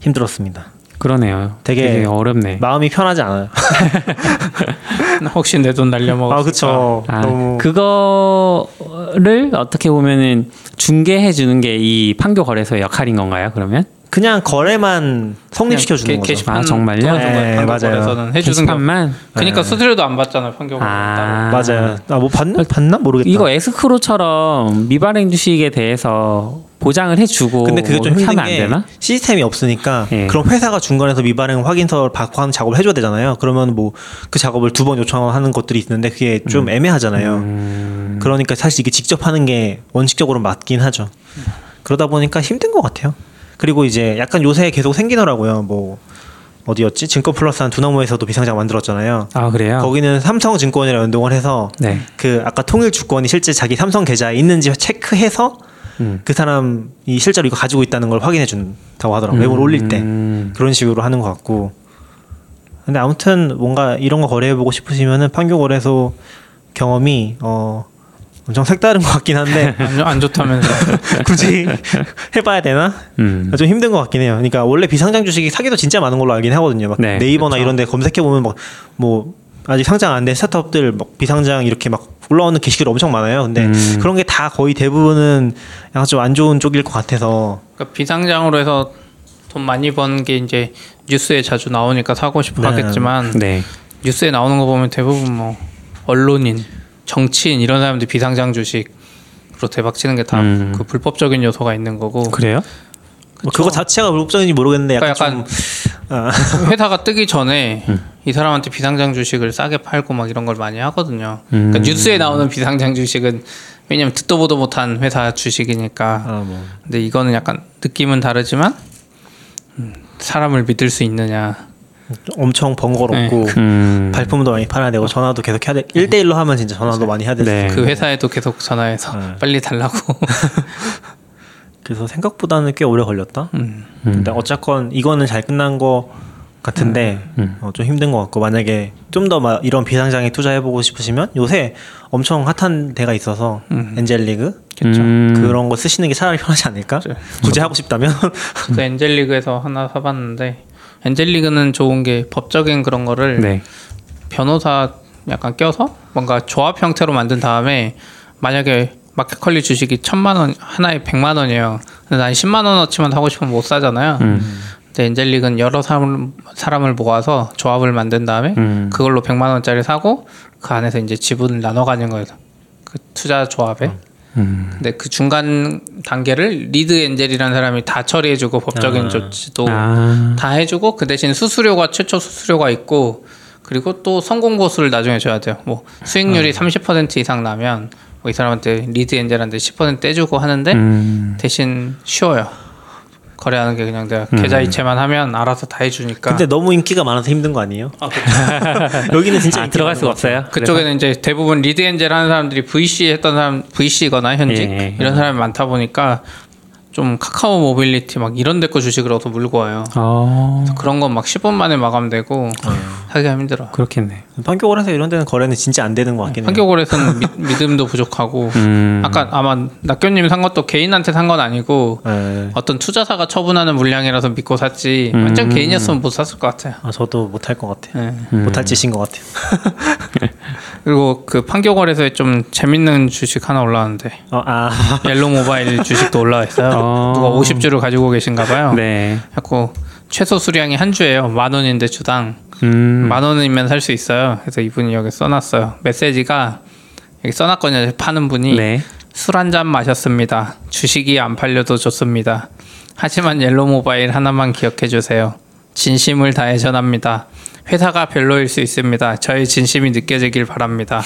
힘들었습니다. 그러네요. 되게 되게, 어렵네. 마음이 편하지 않아요. (laughs) 혹시 내 돈 날려먹었을까? 아 그쵸. 아, 너무 그거를 어떻게 보면은 중개해 주는 게 이 판교 거래소의 역할인 건가요? 그러면 그냥 거래만 성립시켜 주는 게- 거죠. 게시판 아, 정말요? 네, 맞아요. 해주는 거. 게시판만 그러니까 네. 수수료도 안 받잖아요 거래소. 아. 맞아요. 아뭐 받나 받나 모르겠다. 이거 에스크로처럼 미발행 주식에 대해서 보장을 해주고 근데 그게 좀뭐 힘든 하면 안게 되나? 시스템이 없으니까 예. 그럼 회사가 중간에서 미발행 확인서를 받고 하는 작업을 해줘야 되잖아요. 그러면 뭐 그 작업을 두 번 요청하는 것들이 있는데 그게 좀 애매하잖아요. 음, 그러니까 사실 이게 직접 하는 게 원칙적으로 맞긴 하죠. 그러다 보니까 힘든 것 같아요. 그리고 이제 약간 요새 계속 생기더라고요. 뭐 어디였지? 증권 플러스 한 두나무에서도 비상장 만들었잖아요. 아 그래요? 거기는 삼성증권이랑 연동을 해서 네. 그 아까 통일 주권이 실제 자기 삼성 계좌에 있는지 체크해서 음. 그 사람이 실제로 이거 가지고 있다는 걸 확인해 준다고 하더라고요. 외국을 올릴 때 음. 그런 식으로 하는 것 같고. 근데 아무튼 뭔가 이런 거 거래해 보고 싶으시면은 판교 거래소 경험이 어 엄청 색다른 것 같긴 한데 (laughs) 안, 좋- 좋다면서. (laughs) 굳이 해봐야 되나? 음. 좀 힘든 것 같긴 해요. 그러니까 원래 비상장 주식이 사기도 진짜 많은 걸로 알긴 하거든요. 막 네, 네이버나 그쵸. 이런데 검색해 보면 막 뭐 아직 상장 안 된 스타트업들 막 비상장 이렇게 막 올라오는 게시글 엄청 많아요. 근데 음. 그런 게 다 거의 대부분은 약간 좀 안 좋은 쪽일 것 같아서 그러니까 비상장으로 해서 돈 많이 번 게 이제 뉴스에 자주 나오니까 사고 싶어 네. 하겠지만 네. 뉴스에 나오는 거 보면 대부분 뭐 언론인, 정치인 이런 사람들 비상장 주식으로 대박 치는 게 다그 음. 불법적인 요소가 있는 거고 그래요? 뭐 그거 자체가 불법적인지 모르겠는데 약간, 그러니까 약간 좀 아, (laughs) 회사가 뜨기 전에 이 사람한테 비상장 주식을 싸게 팔고 막 이런 걸 많이 하거든요. 음. 그러니까 뉴스에 나오는 비상장 주식은 왜냐면 듣도 보도 못한 회사 주식이니까. 아, 뭐. 근데 이거는 약간 느낌은 다르지만 음, 사람을 믿을 수 있느냐. 엄청 번거롭고 음. 발품도 많이 팔아야 되고 전화도 계속 해야 돼. 1대1로 하면 진짜 전화도 많이 해야 되고. 네. 그 회사에도 계속 전화해서 네. 빨리 달라고. (laughs) 그래서 생각보다는 꽤 오래 걸렸다. 음. 근데 어쨌건 이거는 잘 끝난 거 같은데 음. 어, 좀 힘든 것 같고 만약에 좀 더 이런 비상장에 투자해보고 싶으시면 요새 엄청 핫한 데가 있어서 엔젤리그 그쵸. 음. 그런 거 쓰시는 게 차라리 편하지 않을까? 그쵸. 굳이 하고 싶다면 저도 엔젤리그에서 하나 사봤는데 엔젤리그는 좋은 게 법적인 그런 거를 네. 변호사 약간 껴서 뭔가 조합 형태로 만든 다음에 만약에 마켓컬리 주식이 천만 원 하나에 백만 원이에요. 근데 난 10만 원어치만 사고 싶으면 못 사잖아요. 음. 근데 엔젤리그는 여러 사람, 사람을 모아서 조합을 만든 다음에 음. 그걸로 100만 원짜리 사고 그 안에서 이제 지분을 나눠 가는 거예요. 그 투자 조합에. 음. 근데 그 중간 단계를 lead angel이라는 사람이 다 처리해주고 법적인 아. 조치도 아. 다 해주고 그 대신 수수료가 최초 수수료가 있고 그리고 또 성공 보수를 나중에 줘야 돼요. 뭐 수익률이 30% 이상 나면 뭐 이 사람한테 lead angel한테 10% 떼주고 하는데 음. 대신 쉬워요. 거래하는 게 그냥 내가 계좌 이체만 하면 알아서 다 해주니까. 근데 너무 인기가 많아서 힘든 거 아니에요? (laughs) 여기는 진짜 아, 들어갈 수가. 없어요. 그쪽에는 이제 대부분 lead angel 하는 사람들이 VC 했던 사람, VC거나 현직 예, 예. 이런 사람이 많다 보니까 좀 카카오 모빌리티 막 이런 데거 얻어 물고 와요. 어. 그런 건 막 10분 만에 마감되고 하기가 힘들어. 그렇겠네. 판교골에서 이런 데는 거래는 진짜 안 되는 것 같긴 해요. 판교골에서는 (laughs) 미- 믿음도 부족하고 음. 아까 아마 낙교님 산 것도 개인한테 산 건 아니고 네. 어떤 투자사가 처분하는 물량이라서 믿고 샀지 완전 개인이었으면 못 샀을 것 같아요. 아, 저도 못 할 것 같아요. 네. 못할 짓인 것 같아요. (laughs) 그리고 그 판교거래소에 좀 재밌는 주식 하나 올라왔는데 어, 아, (laughs) 옐로 모바일 주식도 올라와 있어요. 어. 누가 50주를 가지고 계신가 봐요. 네. 자꾸 최소 수량이 한 주예요. 만 원인데 주당 음. 만 원이면 살 수 있어요. 그래서 이분이 여기 써놨어요. 메시지가 여기 써놨거든요. 파는 분이 네. 술한 잔 마셨습니다. 주식이 안 팔려도 좋습니다. 하지만 옐로 모바일 하나만 기억해 주세요. 진심을 다해 전합니다. 회사가 별로일 수 있습니다. 저의 진심이 느껴지길 바랍니다.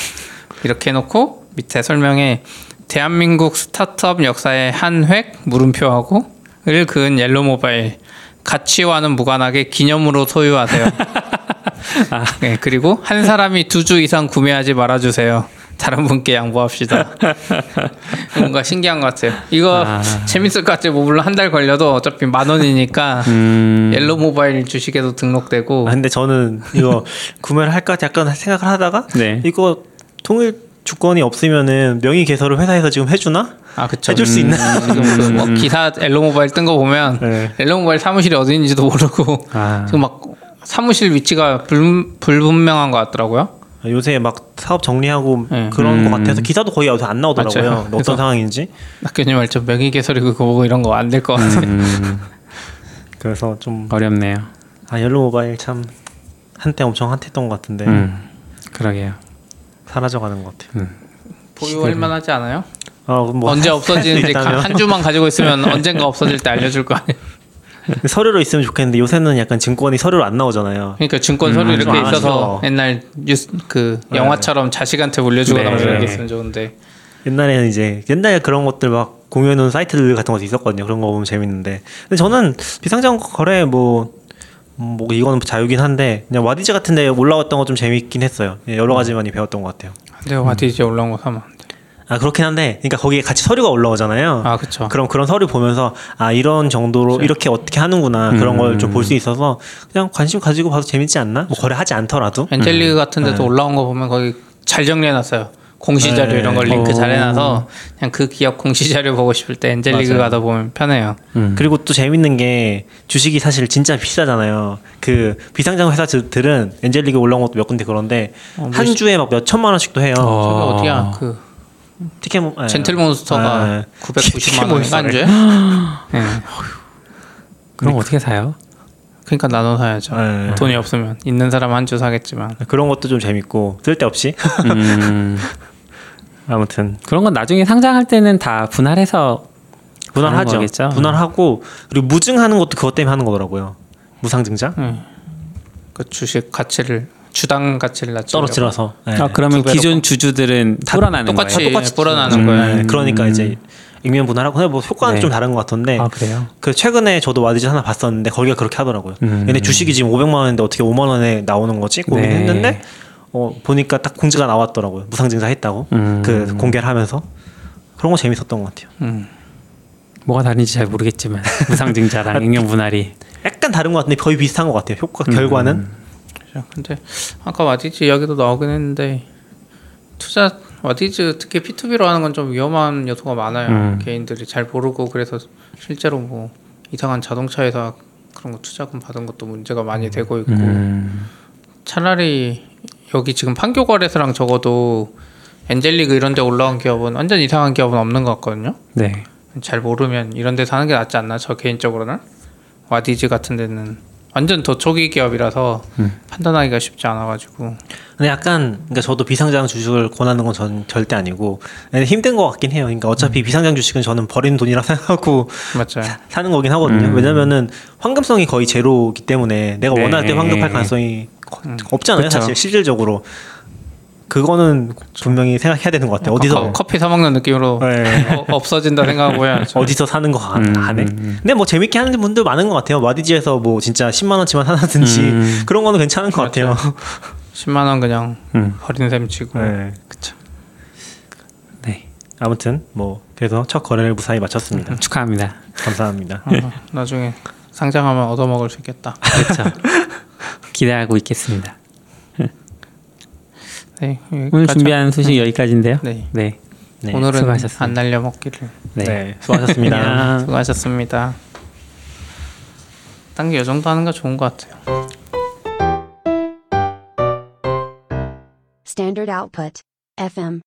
이렇게 해놓고 밑에 설명에 대한민국 스타트업 역사의 한 획 물음표하고 을 그은 옐로 모바일 가치와는 무관하게 기념으로 소유하세요. (laughs) (laughs) 네, 그리고 한 사람이 두 주 이상 구매하지 말아주세요. 다른 분께 양보합시다. (laughs) 뭔가 신기한 것 같아요. 이거 아. 재밌을 것 같아요. 뭐 물론 한 달 걸려도 어차피 만 원이니까 음. 옐로 모바일 주식에도 등록되고 아, 근데 저는 이거 (laughs) 구매를 할까 약간 생각을 하다가 네. 이거 통일 주권이 없으면은 명의 개설을 회사에서 지금 해주나? 아 그쵸. 해줄 수 있나? 지금 그 뭐 기사 옐로 모바일 뜬 거 보면 네. 옐로 모바일 사무실이 어디 있는지도 모르고 아. 지금 막 사무실 위치가 불, 불분명한 것 같더라고요. 요새 막 사업 정리하고 네. 그런 음. 것 같아서 기사도 거의 요새 안 나오더라고요. 맞아요. 어떤 그래서- 상황인지. 낙교님 말좀 명의 개설이 그거 보고 이런 거 안 될 것 같아요. 음. (laughs) 그래서 좀 어렵네요. 아, 옐로 모바일 참 한때 엄청 핫했던 것 같은데 음. 그러게요. 사라져가는 것 같아요. 보유할 만하지 않아요? 아, 뭐 언제 할- 없어지는지. 한 주만 가지고 있으면 언젠가 없어질 때 알려줄 거 아니에요. (laughs) (laughs) 서류로 있으면 좋겠는데 요새는 약간 증권이 서류로 안 나오잖아요. 그러니까 증권 서류 음, 이렇게 좀 있어서 아쉬워. 옛날 뉴스 그 네. 영화처럼 자식한테 물려주거나 네. 뭐 이런 게 있으면 좋은데 옛날에는 이제 옛날에 그런 것들 막 공유해놓은 사이트들 같은 것도 있었거든요. 그런 거 보면 재밌는데. 근데 저는 비상장 거래 뭐, 음, 뭐 이거는 자유긴 한데 그냥 와디즈 같은데 올라왔던 거 좀 재밌긴 했어요. 예, 여러 가지 많이 배웠던 것 같아요. 근데 와디지 올라온 거 사면. 아 그렇긴 한데, 그러니까 거기에 같이 서류가 올라오잖아요. 아 그쵸. 그럼 그런 서류 보면서 아 이런 정도로 이렇게 어떻게 하는구나 그런 걸좀 볼 수 있어서 그냥 관심 가지고 봐도 재밌지 않나? 뭐 거래하지 않더라도. 엔젤리그 같은 데도 네. 올라온 거 보면 거기 잘 정리해놨어요. 공시 자료 네. 이런 걸 링크 오. 잘 해놔서 그냥 그 기업 공시 자료 보고 싶을 때 엔젤리그 맞아요. 가다 보면 편해요. 음. 그리고 또 재밌는 게 주식이 사실 진짜 비싸잖아요. 그 비상장 회사들은 엔젤리그 올라온 것도 몇 군데 그런데 어, 한 주에 막 몇 천만 원씩도 해요. 어. 저기 어디야? 그 티켓 모- 예. 젠틀몬스터가 네. 990만 원인가 한 주에? 네. 그럼 어떻게 사요? 그러니까 나눠 사야죠. 네. 돈이 없으면 있는 사람 한 주 사겠지만 그런 것도 좀 재밌고 쓸데없이 음. (laughs) 아무튼 그런 건 나중에 상장할 때는 다 분할해서 분할하죠. 거겠죠? 분할하고 그리고 무증하는 것도 그것 때문에 하는 거더라고요. 무상증자. 네. 그 주식 가치를 주당 가치를 낮추려고 떨어뜨려서. 네. 아 그러면 기존 주주들은 다 불어나는 똑같이 거예요? 똑같이 불어나는 음. 거예요. 네, 그러니까 이제 액면 분할하고 뭐 효과는 네. 좀 다른 것 같던데. 아 그래요? 그 최근에 저도 와디즈 하나 봤었는데 거기가 그렇게 하더라고요. 음. 얘네 주식이 지금 500만 원인데 어떻게 5만 원에 나오는 거지 고민했는데 네. 어, 보니까 딱 공지가 나왔더라고요. 무상증자 했다고 음. 그 공개를 하면서 그런 거 재밌었던 것 같아요. 음. 뭐가 다른지 잘 모르겠지만 무상증자랑 (laughs) 액면 분할이 약간 다른 것 같은데 거의 비슷한 것 같아요. 효과 결과는 그죠. 근데 아까 와디즈 이야기도 나오긴 했는데 투자 와디즈 특히 P2B로 하는 건 좀 위험한 요소가 많아요. 음. 개인들이 잘 모르고 그래서 실제로 뭐 이상한 자동차 회사 그런 거 투자금 받은 것도 문제가 많이 되고 있고 음. 차라리 여기 지금 판교 거래소랑 적어도 엔젤리그 이런 데 올라온 기업은 완전 이상한 기업은 없는 것 같거든요. 네. 잘 모르면 이런 데서 하는 게 낫지 않나 저 개인적으로는 와디즈 같은 데는 완전 더 초기 기업이라서 음. 판단하기가 쉽지 않아가지고 근데 약간 그러니까 저도 비상장 주식을 권하는 건 전 절대 아니고 근데 힘든 것 같긴 해요. 그러니까 어차피 비상장 주식은 저는 버리는 돈이라 (laughs) 생각하고 맞아요. 사는 거긴 하거든요. 음. 왜냐면은 황금성이 거의 제로이기 때문에 내가 네. 원할 때 황금할 가능성이 거- 없잖아요. 그쵸. 사실 실질적으로 그거는 분명히 생각해야 되는 것 같아요. 어디서 커, 커피 사 먹는 느낌으로 네. 어, 없어진다 생각하고 해야죠. 어디서 사는 거 가- 음, 하네. 음. 근데 뭐 재밌게 하는 분들 많은 것 같아요. 와디지에서 뭐 진짜 10만 원치만 하나든지 음. 그런 거는 괜찮은 것 같아요. 10만 원 그냥 음. 버리는 셈 치고 네. 그쵸. 네. 아무튼 뭐 그래서 첫 거래를 무사히 마쳤습니다. 축하합니다. 감사합니다. 어, 나중에 상장하면 얻어먹을 수 있겠다. 그렇죠. (laughs) 기대하고 있겠습니다. 네, 오늘 여기까지 준비한 소식 여기까지인데요. 네. 네. 네. 오늘은 수고하셨습니다. 안 날려 먹기를 네. 네. 수고하셨습니다. (laughs) 안녕. 수고하셨습니다. 딴 게 이 정도 하는 거 좋은 것 같아요. Standard output. FM.